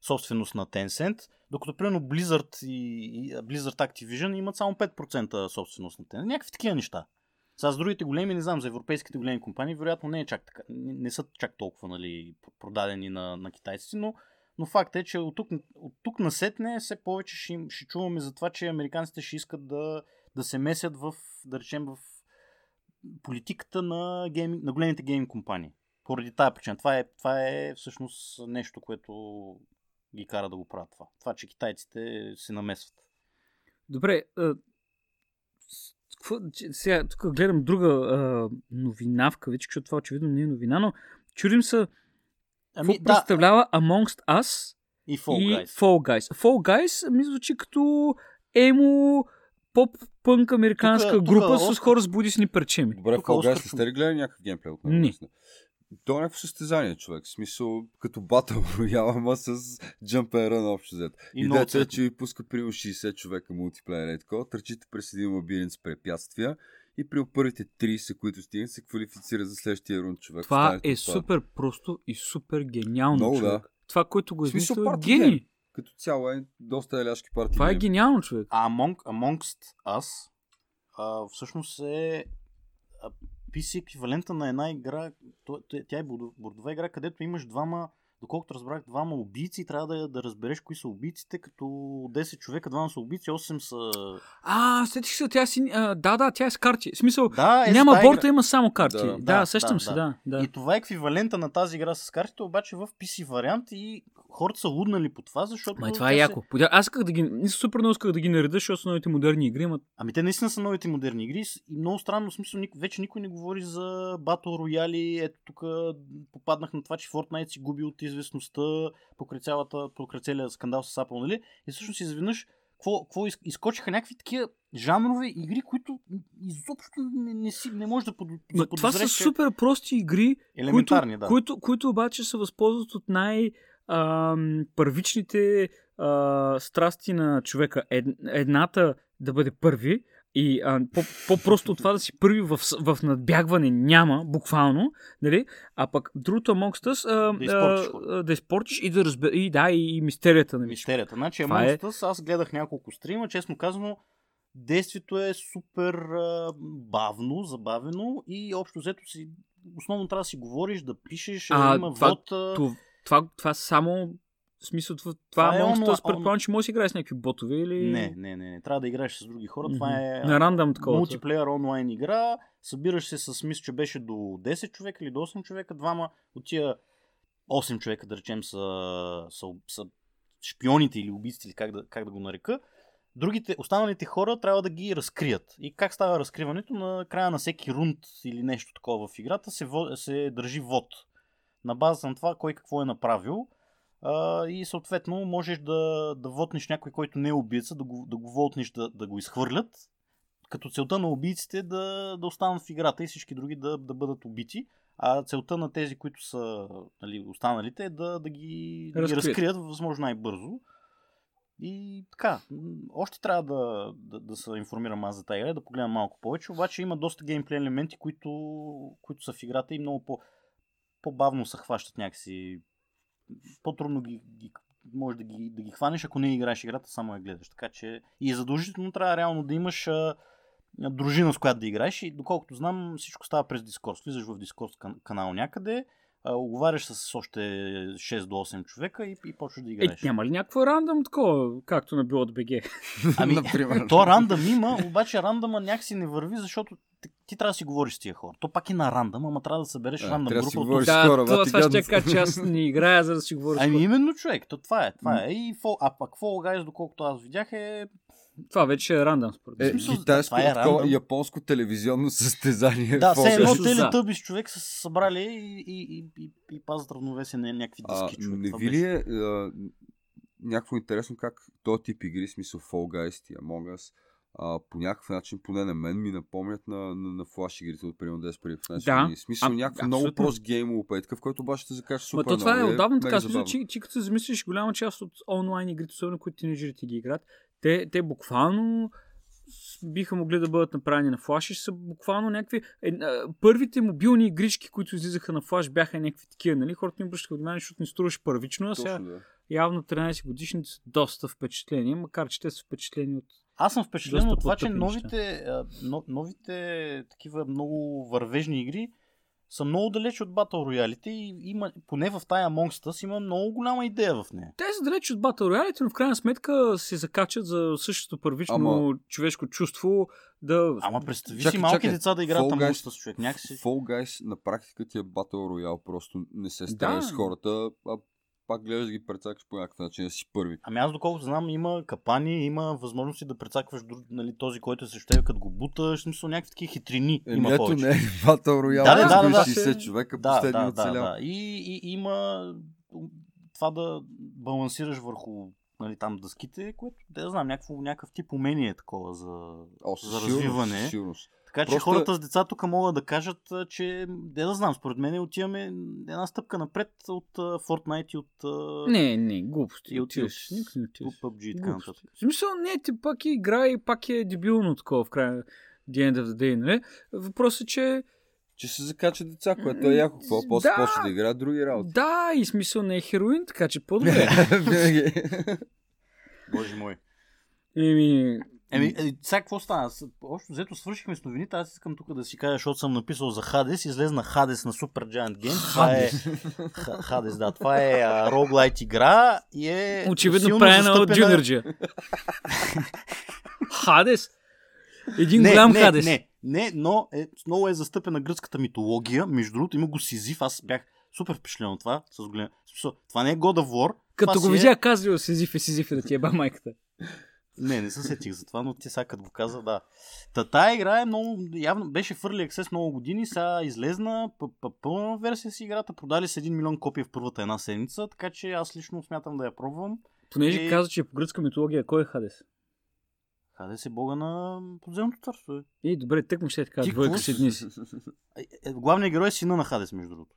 собственост на Tencent, докато примерно Blizzard и, Blizzard Activision имат само 5% собственост на Tencent. Някакви такива неща. Сега с другите големи, не знам, за европейските големи компании, вероятно не е чак така. Не, са чак толкова нали, продадени на, на китайците, но, но факт е, че от тук, от тук насетне все повече ще, ще чуваме за това, че американците ще искат да, да се месят в, да речем, в политиката на, гейминг, на големите гейминг компании. Поради тази причина. Това е, това е всъщност нещо, което ги кара да го правят това. Това, че китайците се намесват. Добре, а, какво, сега тук гледам друга а, новина в кавички, защото това очевидно не е новина, но чудим се какво Ами, да, представлява Amongst Us и Fall и Guys. Fall Guys. Fall Guys ми звучи като емо поп-пънк американска Тука- тука група с Оскар- хора с будисни парчеми. Добре, в Guys Оскар не сте ли гледали някакъв геймплей от него? Не. То е някакво състезание, човек. В смисъл, като батъл роял, ама с and Run общо взето. И е, че ви пуска примерно 60 човека мултиплеер е такова, търчите през един лабиринт с препятствия и при първите 30, които стигнат, се квалифицира за следващия рунд човек. Това е отпадат. супер просто и супер гениално. Много, човек. да. Това, което го е измислил, е гений. Като цяло е доста еляшки партии. Това е гениално, човек. А Among, Amongst Us а, всъщност е PC еквивалента на една игра, тя- е бордо- бордова игра, където имаш двама, доколкото разбрах, двама убийци трябва да, да разбереш кои са убийците, като 10 човека, двама са убийци, 8 са... А, сетих се, тя си... А, да, да, тя е с карти. В смисъл, Да, е, няма борта, има само карти. Да. Да, да, сещам да, се, да. да. И това е еквивалента на тази игра с картите, обаче в PC вариант и хората са луднали по това, защото... Май това е яко. Подя- Аз исках да ги... не Супер много исках да ги нареда, защото са новите модерни игри, ама Ами те наистина са новите модерни игри и много странно, в смисъл, ник- вече никой не говори за Battle Royale. Ето тук попаднах на това, че Fortnite си губи от известността покрай, цялата, покрай целият скандал с Apple, нали? И всъщност изведнъж какво, какво из- изкочиха някакви такива жанрове игри, които изобщо не, не, си, не може да под, Ма, това са супер прости игри, които, да. които, които обаче се възползват от най- ам, първичните а, страсти на човека. Ед, едната да бъде първи и а, по, по-просто от това да си първи в, в надбягване няма, буквално, нали? а пък другото Amongst Us а, Да изпортиш а, да изпортиш и да разбе... и да, и, и мистерията на Мистерията. Значи, Това е- Among Us, аз гледах няколко стрима, честно казано, действието е супер а, бавно, забавено и общо взето си, основно трябва да си говориш, да пишеш, А, има това- вод. Това, това, това само в смисъл, това, Това това е онла- Us предполагам, че може да играеш с някакви ботове или... Не, не, не, не, трябва да играеш с други хора. Това Мгм. е На рандъм такова. мултиплеер онлайн игра. Събираш се с, мисля, че беше до 10 човека или до 8 човека. Двама от тия 8 човека, да речем, са, са, са шпионите или убийците, или как да, как да го нарека. Другите, останалите хора трябва да ги разкрият. И как става разкриването? На края на всеки рунд или нещо такова в играта се, се държи вод. На база на това кой какво е направил. А, и съответно можеш да, да вотнеш някой, който не е убийца, да го, да го вотнеш да, да го изхвърлят. Като целта на убийците е да, да останат в играта и всички други да, да бъдат убити. А целта на тези, които са нали, останалите е да, да, ги, да ги Разкрият. възможно най-бързо. И така, още трябва да, да, да се информирам аз за тази игра, да погледам малко повече, обаче има доста геймплей елементи, които, които са в играта и много по, по-бавно се хващат някакси. По-трудно ги, ги, може да ги, да ги хванеш, ако не играеш играта, само я гледаш. Така че и задължително трябва реално да имаш а, дружина, с която да играеш и доколкото знам, всичко става през Discord. Влизаш в Discord кан- канал някъде, оговаряш с още 6 до 8 човека и, и почваш да Е, играеш. няма ли някакво рандъм такова, както на било от БГ? Ами, Например. то рандъм има, обаче рандъма някакси не върви, защото ти, трябва да си говориш с тия хора. То пак е на рандъм, ама трябва да събереш Да, рандъм трябва да си група. от говориш. хора, това, това ще кажа, че аз не играя, за да си говоря с Ами именно човек, то това е. Това е. И фол, а пък Fall Guys, доколкото аз видях, е... Това вече е рандъм, според Е, мен. смисъл, китайско, това е такова японско телевизионно състезание. Да, в все едно Guys. те- телетъбис човек са се събрали и, и, и, и, и пазят равновесие на някакви А, диски. човек. не ви ли е а, някакво интересно как този тип игри, в смисъл Fall Guys и Among Us, а, по някакъв начин, поне на мен, ми напомнят на, на, на флаш игрите от примерно 10 преди 15 Да. години. В смисъл А, някакво много прост геймово пет, такъв, който обаче ще закаже Ма супер то това е много. отдавна мега така. Смисъл, че, че като се замислиш, голяма част от онлайн игрите, особено които тинейджерите ги играят, те, те буквално биха могли да бъдат направени на флаш и са буквално някакви... Е, първите мобилни игрички, които излизаха на флаш, бяха някакви такива, нали? Хората не обръщаха внимание, защото не струваше първично, а сега да. явно 13 годишните са доста впечатлени, макар че те са впечатлени от Аз съм впечатлен от това, че новите, новите такива много вървежни игри са много далеч от Battle Royale и има, поне в тая Among Us има много голяма идея в нея. Те са далеч от Battle Royale, но в крайна сметка се закачат за същото първично Ама- човешко чувство да... Ама представи Чакай, си малки чакай. деца да играят Fall Among Guys- Us, човек. Някакси... Fall Guys на практика ти е Battle Royale, просто не се стреляш Да. с хората, а пак гледаш да ги прецакаш по някакъв начин да си първи. Ами аз доколкото знам, има капани, има възможности да прецакваш нали, този, който е срещу теб, като го буташ, смисъл някакви такива хитрини Еми, има ето повече. не е Battle Royale, Да, да, да, да, да. 60 човека, Да, последния да, да, оцелял. да. И, и има това да балансираш върху нали, там дъските, което, да знам, някакво, някакъв тип умение е такова за, О, за сигурност, развиване. сигурност. Така че Просто- хората с деца тук могат да кажат, че, де да знам, според мен отиваме една стъпка напред от а, Fortnite и от, а, Не, не, глупости. И от- отиваш. не от отиваш. PUBG и така нататък. В смисъл, не, ти пак е игра и пак е дебилно такова в края. The end of the day, нали? Въпросът е, че Че се закача деца, което е яко. Какво? После Да. почва да играят други работи. да, и смисъл не е хероин, така че по-добре. Боже мой. Еми, Еми, е, сега какво стана? Общо взето свършихме с новините, аз искам тук да си кажа, защото съм написал за Хадес, излезна Хадес на Super Giant Games. Това е... Хадес, да. Това е а, роглайт игра и е очевидно правена от застъпена- Джунерджа. Хадес. Един не, голям не, Хадес. Не, не, но е, много е застъпена гръцката митология. Между другото има го Сизиф, аз бях супер впечатлен от това. С голям... Това не е God of War. Като го си видя, казва Сизиф и Сизиф да ти е ба майката. Не, не се сетих за това, но ти сега като го каза, да. Та тая игра е много, явно беше Early Access много години, сега излезна, пълна версия си играта, продали с 1 милион копия в първата една седмица, така че аз лично смятам да я пробвам. Понеже И- каза, че е по гръцка митология, кой е Хадес? Хаде се бога на подземното царство. е. Добре, тък му ще е така, Ти двойка какво си. Е, е, Главният герой е сина на Хадес, между другото.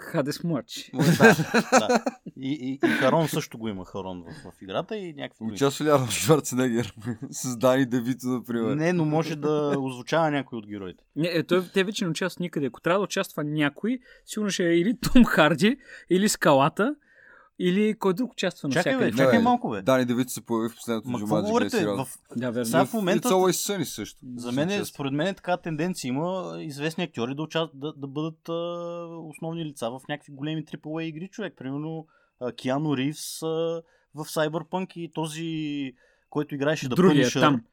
Хадес младши. да, да. И, и, и Харон също го има, Харон в, в играта и някакви. Участва ли Арнолд Шварценегер? С Дани Девито, например. Не, но може да озвучава някой от героите. Не, е, той, те вече не участват никъде. Ако трябва да участва някой, сигурно ще е или Том Харди, или Скалата, или кой друг участва на Чакай, бе, чакай малко, бе. Дани Девито се появи в последното Ма Джумаджи, гледай говорите? В, Да, верно. сега в момента It's Always Sunny също. За мен, е, според мен, е така тенденция има известни актьори да, участ... да, да бъдат а, основни лица в някакви големи AAA игри, човек. Примерно а, Киано Ривз а, в Cyberpunk и този, който играеше да Другия Punisher. там.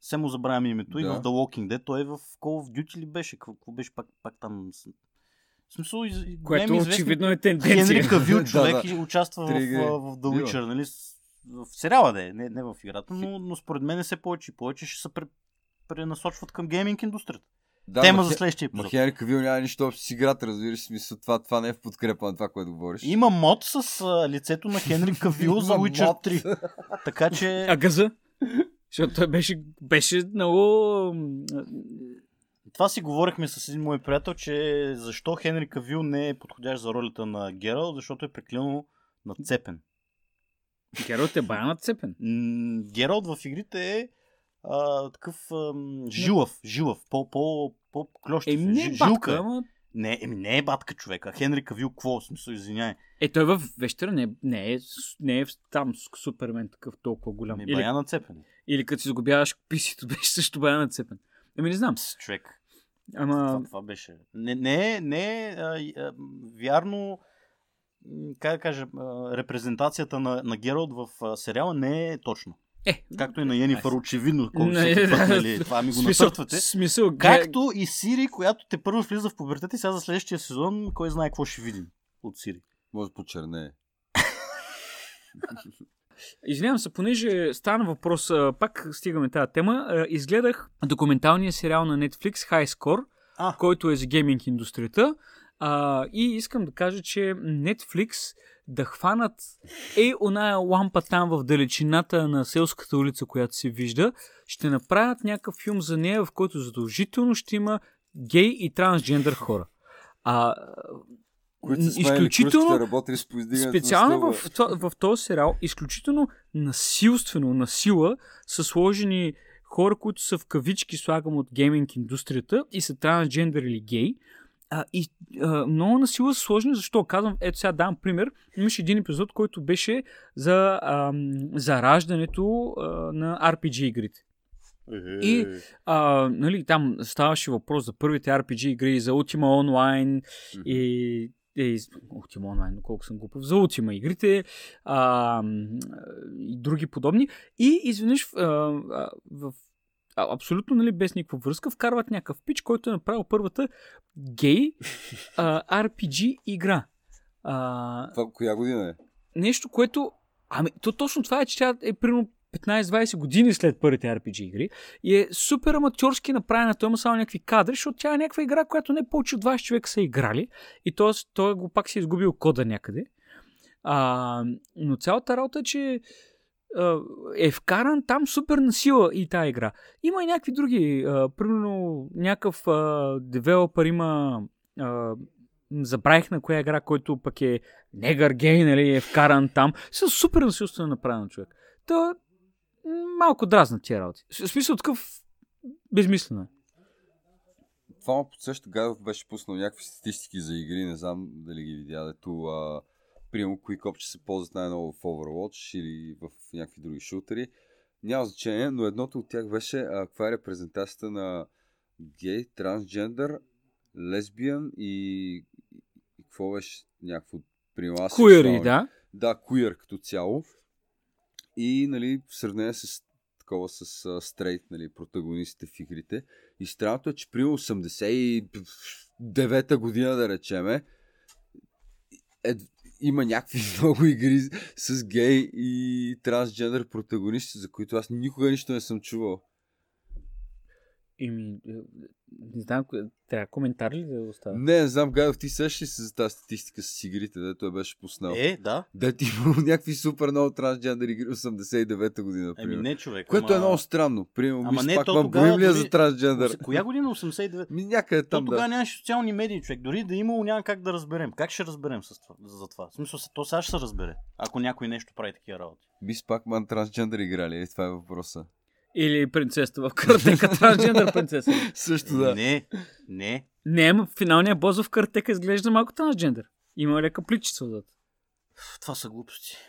Се му забравям името. И Да. в The Walking Dead. Той е в Call of Duty ли беше? Какво беше пак, пак там? В смисъл, из... Което известни... очевидно е тенденция. Хенри Кавил Да, човек да. и участва в, Три игри. в, в The. Witcher, нали? В сериала да е, не, не в играта, но, но според мен все повече и повече ще се пре, пренасочват към гейминг индустрията. Да, Тема ма за следващия епизод. Хенри Кавил няма нищо общо с играта, разбираш си, мисля, това, това не е в подкрепа на това, което говориш. Има мод с а, лицето на Хенри Кавил за Witcher мод. 3. Така че А газа? Защото той беше, беше много... това си говорихме с един мой приятел, че защо Хенри Кавил не е подходящ за ролята на Герал, защото е преклено нацепен. Гералт е бая нацепен. М, Гералт в игрите е а, такъв ам, жилав, жилав, по, по, по клющив. Еми не е Жи- жилка батка, е. ама... Не, еми не е батка човека. Хенри Кавил какво? В смисъл, извиняй. Е, той в вещера не, не, е, не е там Супермен такъв толкова голям. Не Или, бая нацепен. или като си загубяваш писито, беше също бая нацепен. Ами не знам. Човек. Ама... Това, това беше. Не, не, не а, а, вярно, как да кажа, репрезентацията на, на Гералт в а, сериала не е точна. Е, Както и на Йенифър, очевидно, колко Не, всеки път, да. нали, това ми го смисъл, натъртвате. смисъл, Както и Сири, която те първо влиза в пубертет и сега за следващия сезон, кой знае какво ще видим от Сири. Може по черне. Извинявам се, понеже стана въпрос, пак стигаме тази тема, изгледах документалния сериал на Netflix High Score, А, който е за гейминг индустрията. А, и искам да кажа, че Netflix да хванат е оная лампа там в далечината на селската улица, която се вижда, ще направят някакъв филм за нея, в който задължително ще има гей и трансджендър хора. А, Които са изключително изключително работили с Специално в, това- в този сериал, изключително насилствено, на сила, са сложени хора, които са в кавички, слагам от гейминг индустрията и са трансджендър или гей. А, и а, много на сила са сложни, защо казвам, ето сега давам пример. Имаше един епизод, който беше за ам, зараждането а, на RPG игрите. И а, нали, там ставаше въпрос за първите RPG игри, за Ultima Online и, и Ultima Online, колко съм глупав, за Ultima игрите а, и други подобни. И изведнъж а, а, в а, абсолютно нали, без никаква връзка, вкарват някакъв пич, който е направил първата гей а, RPG игра. А, Това коя година е? нещо, което... Ами, то точно това е, че тя е примерно 15-20 години след първите RPG игри и е супер аматьорски направена. Той има само някакви кадри, защото тя е някаква игра, която не повече от 20 човека са играли и т.е. той го пак си е изгубил кода някъде. А, но цялата работа е, че е вкаран там супер на сила и тази игра. Има и някакви други. А, примерно някакъв а, девелопър има а, забравих на коя игра, който пък е негър гей, нали, е вкаран там. С супер насилствено направен човек. Та, малко дразна тия работи. В смисъл такъв безмислено е. Това ме подсеща, Гадов беше пуснал някакви статистики за игри, не знам дали ги видя, дето а, примерно кои копче се ползват най-много в Overwatch или в някакви други шутери. Няма значение, но едното от тях беше а, каква е репрезентацията на гей, трансджендър, лесбиян и, и какво беше някакво примерно Куери, да. Да, queer като цяло. И, нали, в сравнение с такова с стрейт, нали, протагонистите в игрите. И странното е, че при 89-та година, да речеме, е, има някакви много игри с гей и трансджендър протагонисти, за които аз никога нищо не съм чувал. Ими, е, не знам, трябва коментар ли да оставя? Не, не знам, Гадов, ти сещаш ли се за тази статистика с игрите, дето я беше пуснал? Е, да. Да, ти имало някакви супер много трансджендър игри 89-та година, Еми примерно. не, човек. Което ама... е много странно. Примерно, Ама не, пак то ма тогава броим ли дори- за трансджендър? Коя година 89? Ми някъде То там, тогава да. нямаше социални медии, човек. Дори да е имало, няма как да разберем. Как ще разберем с това, за това? В смисъл, то сега ще се разбере, ако някой нещо прави такива работи. Мис Пакман трансджендър играли, е, това е въпроса. Или принцесата в картека, трансджендър принцеса. Също да. Не, не. Не, ама финалният бос в картека изглежда малко трансджендър. Има лека пличица отзад. Това са глупости.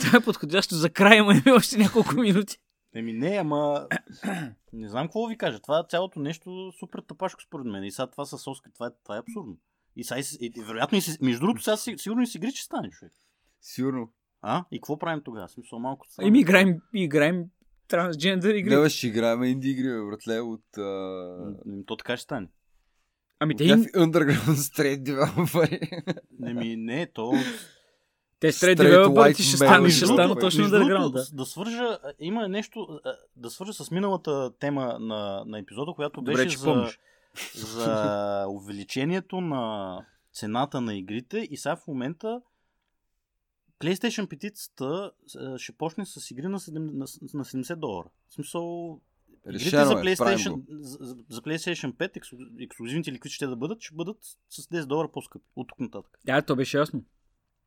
Това е подходящо за край, има още няколко минути. Еми не, ама не знам какво ви кажа. Това цялото нещо супер тъпашко според мен. И сега това с Оскар, това е, това е абсурдно. И сега, и, вероятно, и, между другото, сега си- сигурно и с игри ще стане човек. Сигурно. А? И какво правим тогава? Смисъл малко. Еми, играем, играем трансджендър игри. Не, бе, ще играем инди игри, бе, братле, от... А... То така ще стане. Ами те, underground straight developeri. Еми не, то те Straight стрейт девелопърти white ще Между ще станат точно underground, да. да свържа, има нещо, да свържа с миналата тема на, на епизода, която Добре, беше че за, помниш. за увеличението на цената на игрите и сега в момента PlayStation 5 а, ще почне с игри на, 7, на, на 70 долара. В смисъл, игрите Решено за е, правим PlayStation, за, за- за PlayStation 5, ексклю- ексклюзивните или каквито ще да бъдат, ще бъдат с 10 долара по-скъпи от тук нататък. Да, то беше ясно.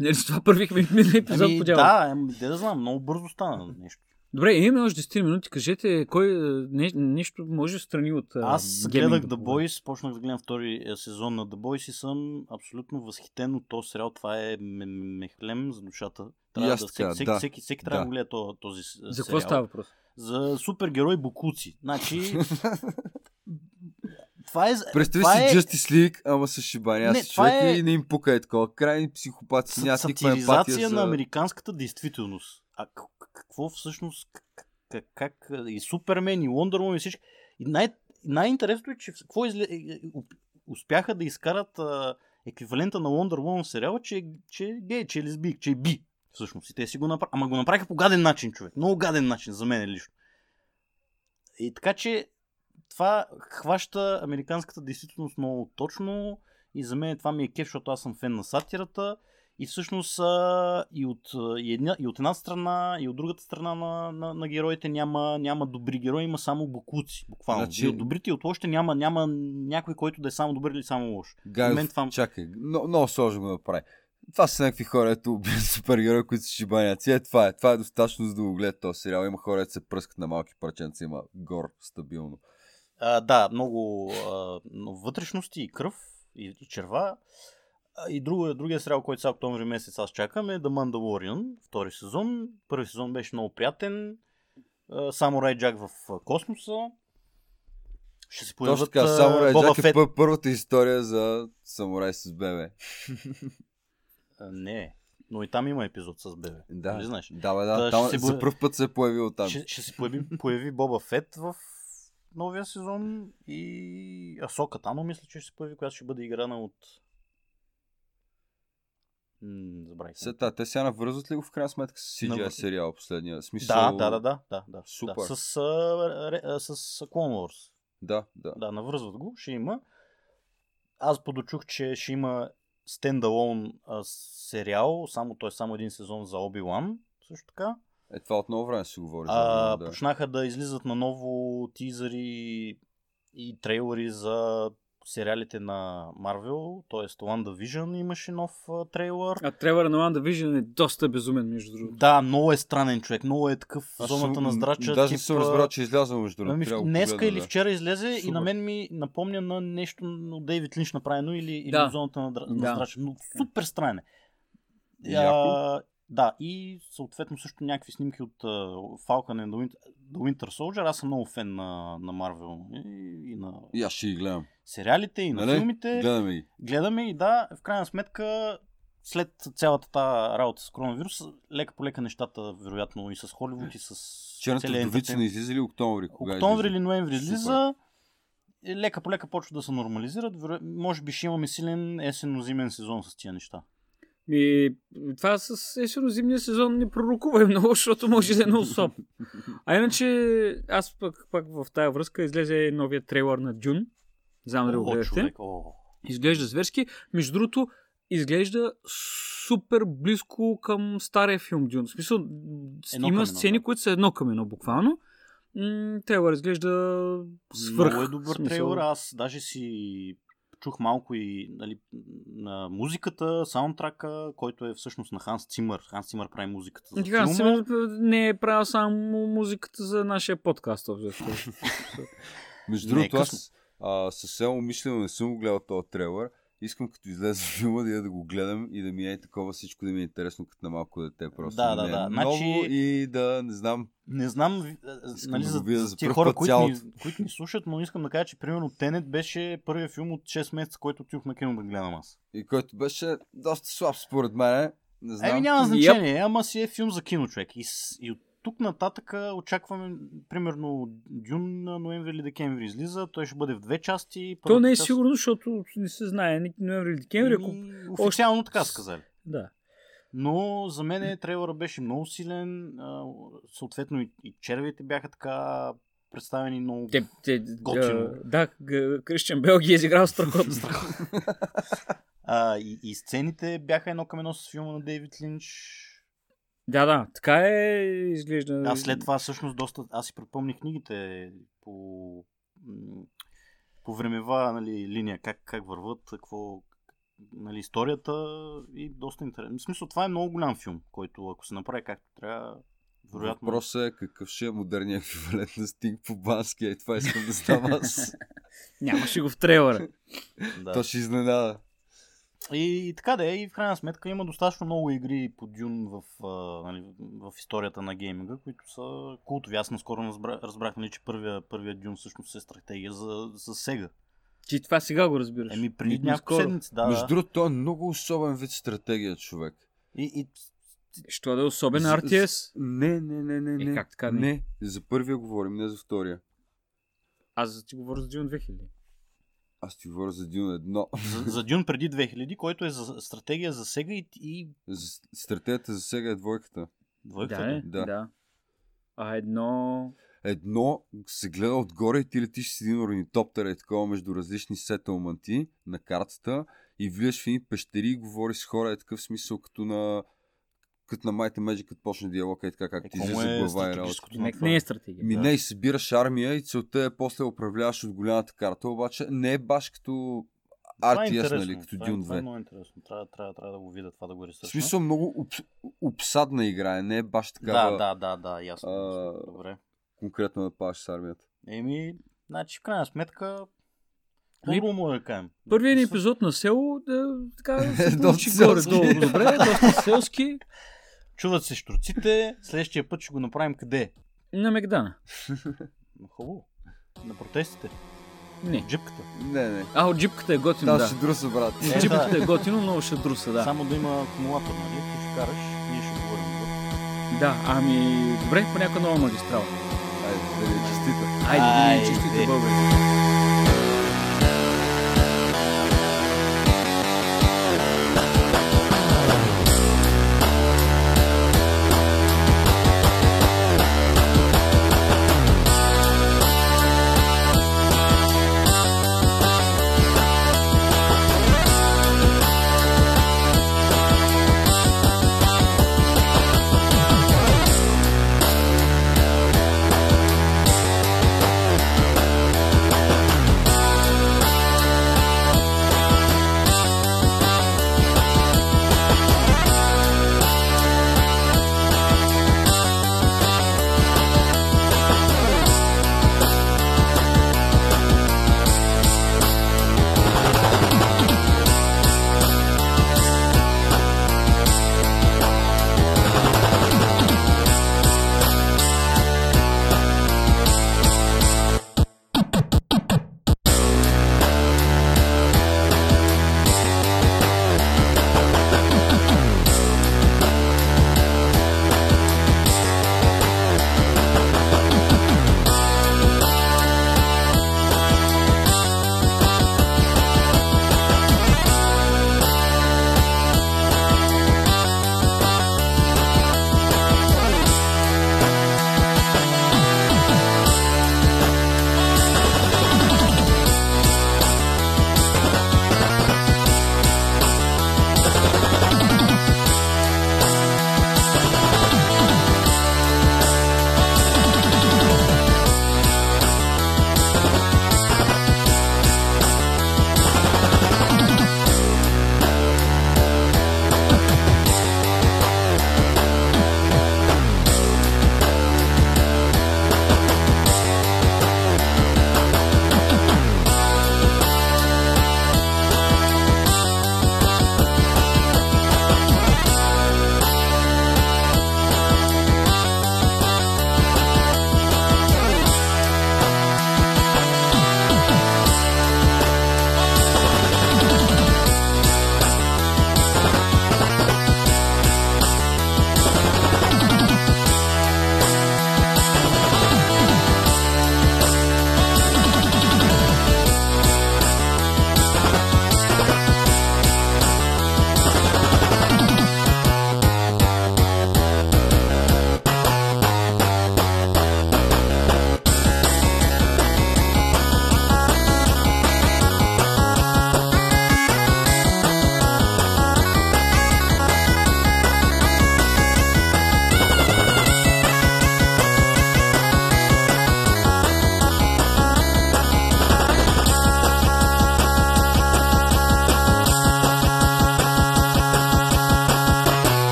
Нали, с това първихме в миналия епизод Ами, по дяло. да, ами, де да знам, много бързо стана нещо. Добре, имаме още 10 минути. Кажете, кой е, не, нещо може страни от а, Аз гледах да The? Boys, почнах да гледам втори е, сезон на The Boys и съм абсолютно възхитен от този сериал. Това е ме- мехлем за душата. Трябва да, всеки, всеки, да. всеки, всеки трябва да Да. го гледа този, този с- За какво сериал. става въпрос? За супергерой Букуци. Значи, това е... Представи това си е Justice League, ама с шибани. Не, Аз човек е- и не им пука е такова. Крайни психопати, са- емпатия сатиризация за... на американската действителност. А какво всъщност... Как, как, и Супермен, и Wonder и всички... И най- най-интересното е, че какво изле... е, е, успяха да изкарат а, еквивалента на Wonder Woman в сериала, че, е- че е гей, че е лесбик, че е би. Всъщност. И те си го направиха. Ама го направиха по гаден начин, човек. Много гаден начин за мен лично. И така че това хваща американската действителност много точно и за мен това ми е кеф, защото аз съм фен на сатирата и всъщност а, и, от, и, една, и от една страна и от другата страна на, на, на героите няма, няма добри герои, има само букуци, буквално. Значи-. И от добрите и от лошите няма, няма някой, който да е само добър или само лош. Гайов, мен това- чакай, но, много сложно го направи. Това са някакви хора, ето убият супергерои, които са шибаняци. Е, това е. Това е достатъчно за да го гледат този сериал. Има хора, които се пръскат на малки парченца, има гор стабилно. А, да, много а, но вътрешности и кръв и, и черва. И друг, другия сериал, който сега октомври месец аз чакам е The Mandalorian, втори сезон. Първи сезон беше много приятен. А, Самурай Джак в космоса. Ще се Точно появят така, а, Самурай Боба Джак е Фет. първата история за самурай с бебе. Не, но и там има епизод с бебе. Да, Нали знаеш? да, бе, да. ще Там, се за първ път се е появил там. Ще, ще се появи, появи Боба Фет в новия сезон и Асока Тано мисля, че ще се появи, която ще бъде играна от... М, забравих. Това, те сега навързват ли го в крайна сметка с CGI Навър- сериал последния? Смисъл... Да, да, да, да, да, да. Супер. Да, с, а, ре, а, с Clone Wars. Да, да. Да, навързват го, ще има. Аз подочух, че ще има стендалон сериал, само той е само един сезон за Оби-Лан, също така. Е, това от много време се говори. А, да. Почнаха да излизат на ново тизъри и трейлери за сериалите на Марвел, т.е. WandaVision имаше нов а, трейлър. А трейлера на WandaVision е доста безумен, между другото. Да, много е странен човек, много е такъв в зоната съм- на здрача. Даже не тип, съм разбрал, че е излязъл между другото. Ами, да днеска или вчера излезе и Супер. на мен ми напомня на нещо от Дейвид Линч направено или, или Да. в зоната на, на здрача. Но супер странен е. Яко. А, да, и съответно също някакви снимки от uh, Falcon and the Winter, the Winter Soldier. Аз съм много фен на, на Marvel и, и на И аз ще ги гледам. сериалите, и на Нали? филмите. Гледаме ги. Гледаме и да, в крайна сметка след цялата тази работа с коронавирус, лека по лека нещата, вероятно и с Холивуд, и с Черната вдовица не излиза ли октомври? Кога Октомври излиза? или ноември излиза. и Лека по лека почва да се нормализират. Веро- Може би ще имаме силен есенно-зимен сезон с тия неща. И това с есенно-зимния сезон не пророкува много, защото може да е много слаб. А иначе, аз пък, пък в тази връзка излезе новия трейлър на Дюн. Знам дали го гледахте. Изглежда зверски. Между другото, изглежда супер близко към стария филм Дюн. В смисъл, Едно има сцени, да. които са едно към едно, буквално. М, Трейлър изглежда свърх. Много е добър смисъл. трейлър. Аз даже си чух малко и нали, на музиката, саундтрака, който е всъщност на Ханс Цимър. Ханс Цимър прави музиката за филма. сега не е правил само музиката за нашия подкаст. Между другото, аз а, съвсем умишлено не съм го гледал този трейлър. Искам като излезе филма да, я да го гледам и да ми е такова всичко да ми е интересно като на малко дете. Просто Да, да да, ми е Значи- и да, не знам, Не знам Искам нали, да за, за за тия хора, които ни, цялото. които ни слушат, но искам да кажа, че примерно Тенет беше първият филм от 6 месеца, който отидох на кино да гледам аз. и който беше доста слаб според мен. Не знам. Еми няма значение, ама си е филм за кино, човек. И, и от тук нататък очакваме, примерно, Дюн на ноември или декември излиза. Той ще бъде в две части. То не е част- сигурно, защото не се знае. ноември или декември. Ако... Еми, Официално така са казали. Да. Но за мен трейлера беше много силен. Съответно и, червите бяха така представени много Те, те, Готино. да, г- Кристиан Бел ги е изиграл страхотно. а, и, и сцените бяха едно към едно с филма на Дейвид Линч. Да, да, така е, изглежда. Аз след това всъщност доста... Аз си припомних книгите по, по времева нали, линия, как, как върват, какво нали, историята и доста интересно. В смисъл, това е много голям филм, който ако се направи както трябва, вероятно... Въпросът е какъв ще е модерният еквивалент на Стинг по бански. И това искам да знам аз. Нямаше го в трейлера. да. То ще изненада. И, и така да е, и в крайна сметка има достатъчно много игри по Дюн в, а, нали, в историята на гейминга, които са култови. Аз наскоро разбрах, разбрах нали, че първия, първия Дюн всъщност е стратегия за, за Сега. Ти това сега го разбираш. Еми, преди няколко седмици, да. Между другото, той е много особен вид стратегия, човек. И, и, Що да е особен За- RTS? Не, не, не, не, Е, не. как така не? Не, за първия говорим, не за втория. Аз за ти говоря за Dune 2000. Аз ти говоря за Дюн едно. за, за Дюн преди 2000, който е за стратегия за Сега и, и За- Стратегията за сега е двойката. двойката. Да, е? да. да. А едно... Едно се гледа отгоре и ти летиш с един орнитоптер и такова между различни сетълманти на картата и влизаш в едни пещери и говориш с хора е такъв смисъл като на като на Might and Magic, като почне диалог е така, как ти му излиза е глава и работа. Не, не е стратегия. Ми Да. не, и събираш армия и целта е после управляваш от голямата карта, обаче не е баш като е RTS, интересно, нали, като това е- Dune Това е 2. много интересно. Трябва, трябва, трябва да го видя това, да го В ресърчна. смисъл много обс... обсадна игра, е, не е баш такава Да, да, да, да, ясно. а. Добре. конкретно да паш с армията. Еми, Значи, в крайна сметка, добро му е да кажем. Първият ни епизод на село, да, така, се получи горе-долу добре, доста селски. Чуват се штурците, следващия път ще го направим къде? На Мегдана. Хубаво. На протестите. Не. Джипката. Не, не. А, от джипката е готино, Там да. ще друса, брат. Е, Джипката е готино, много ще друса, да. Само да има акумулатор, нали? Ти ще караш, ние ще говорим. Да, ами, добре, по някаква нова магистрала. Айде, да ви е честита. Айде, да ви българи.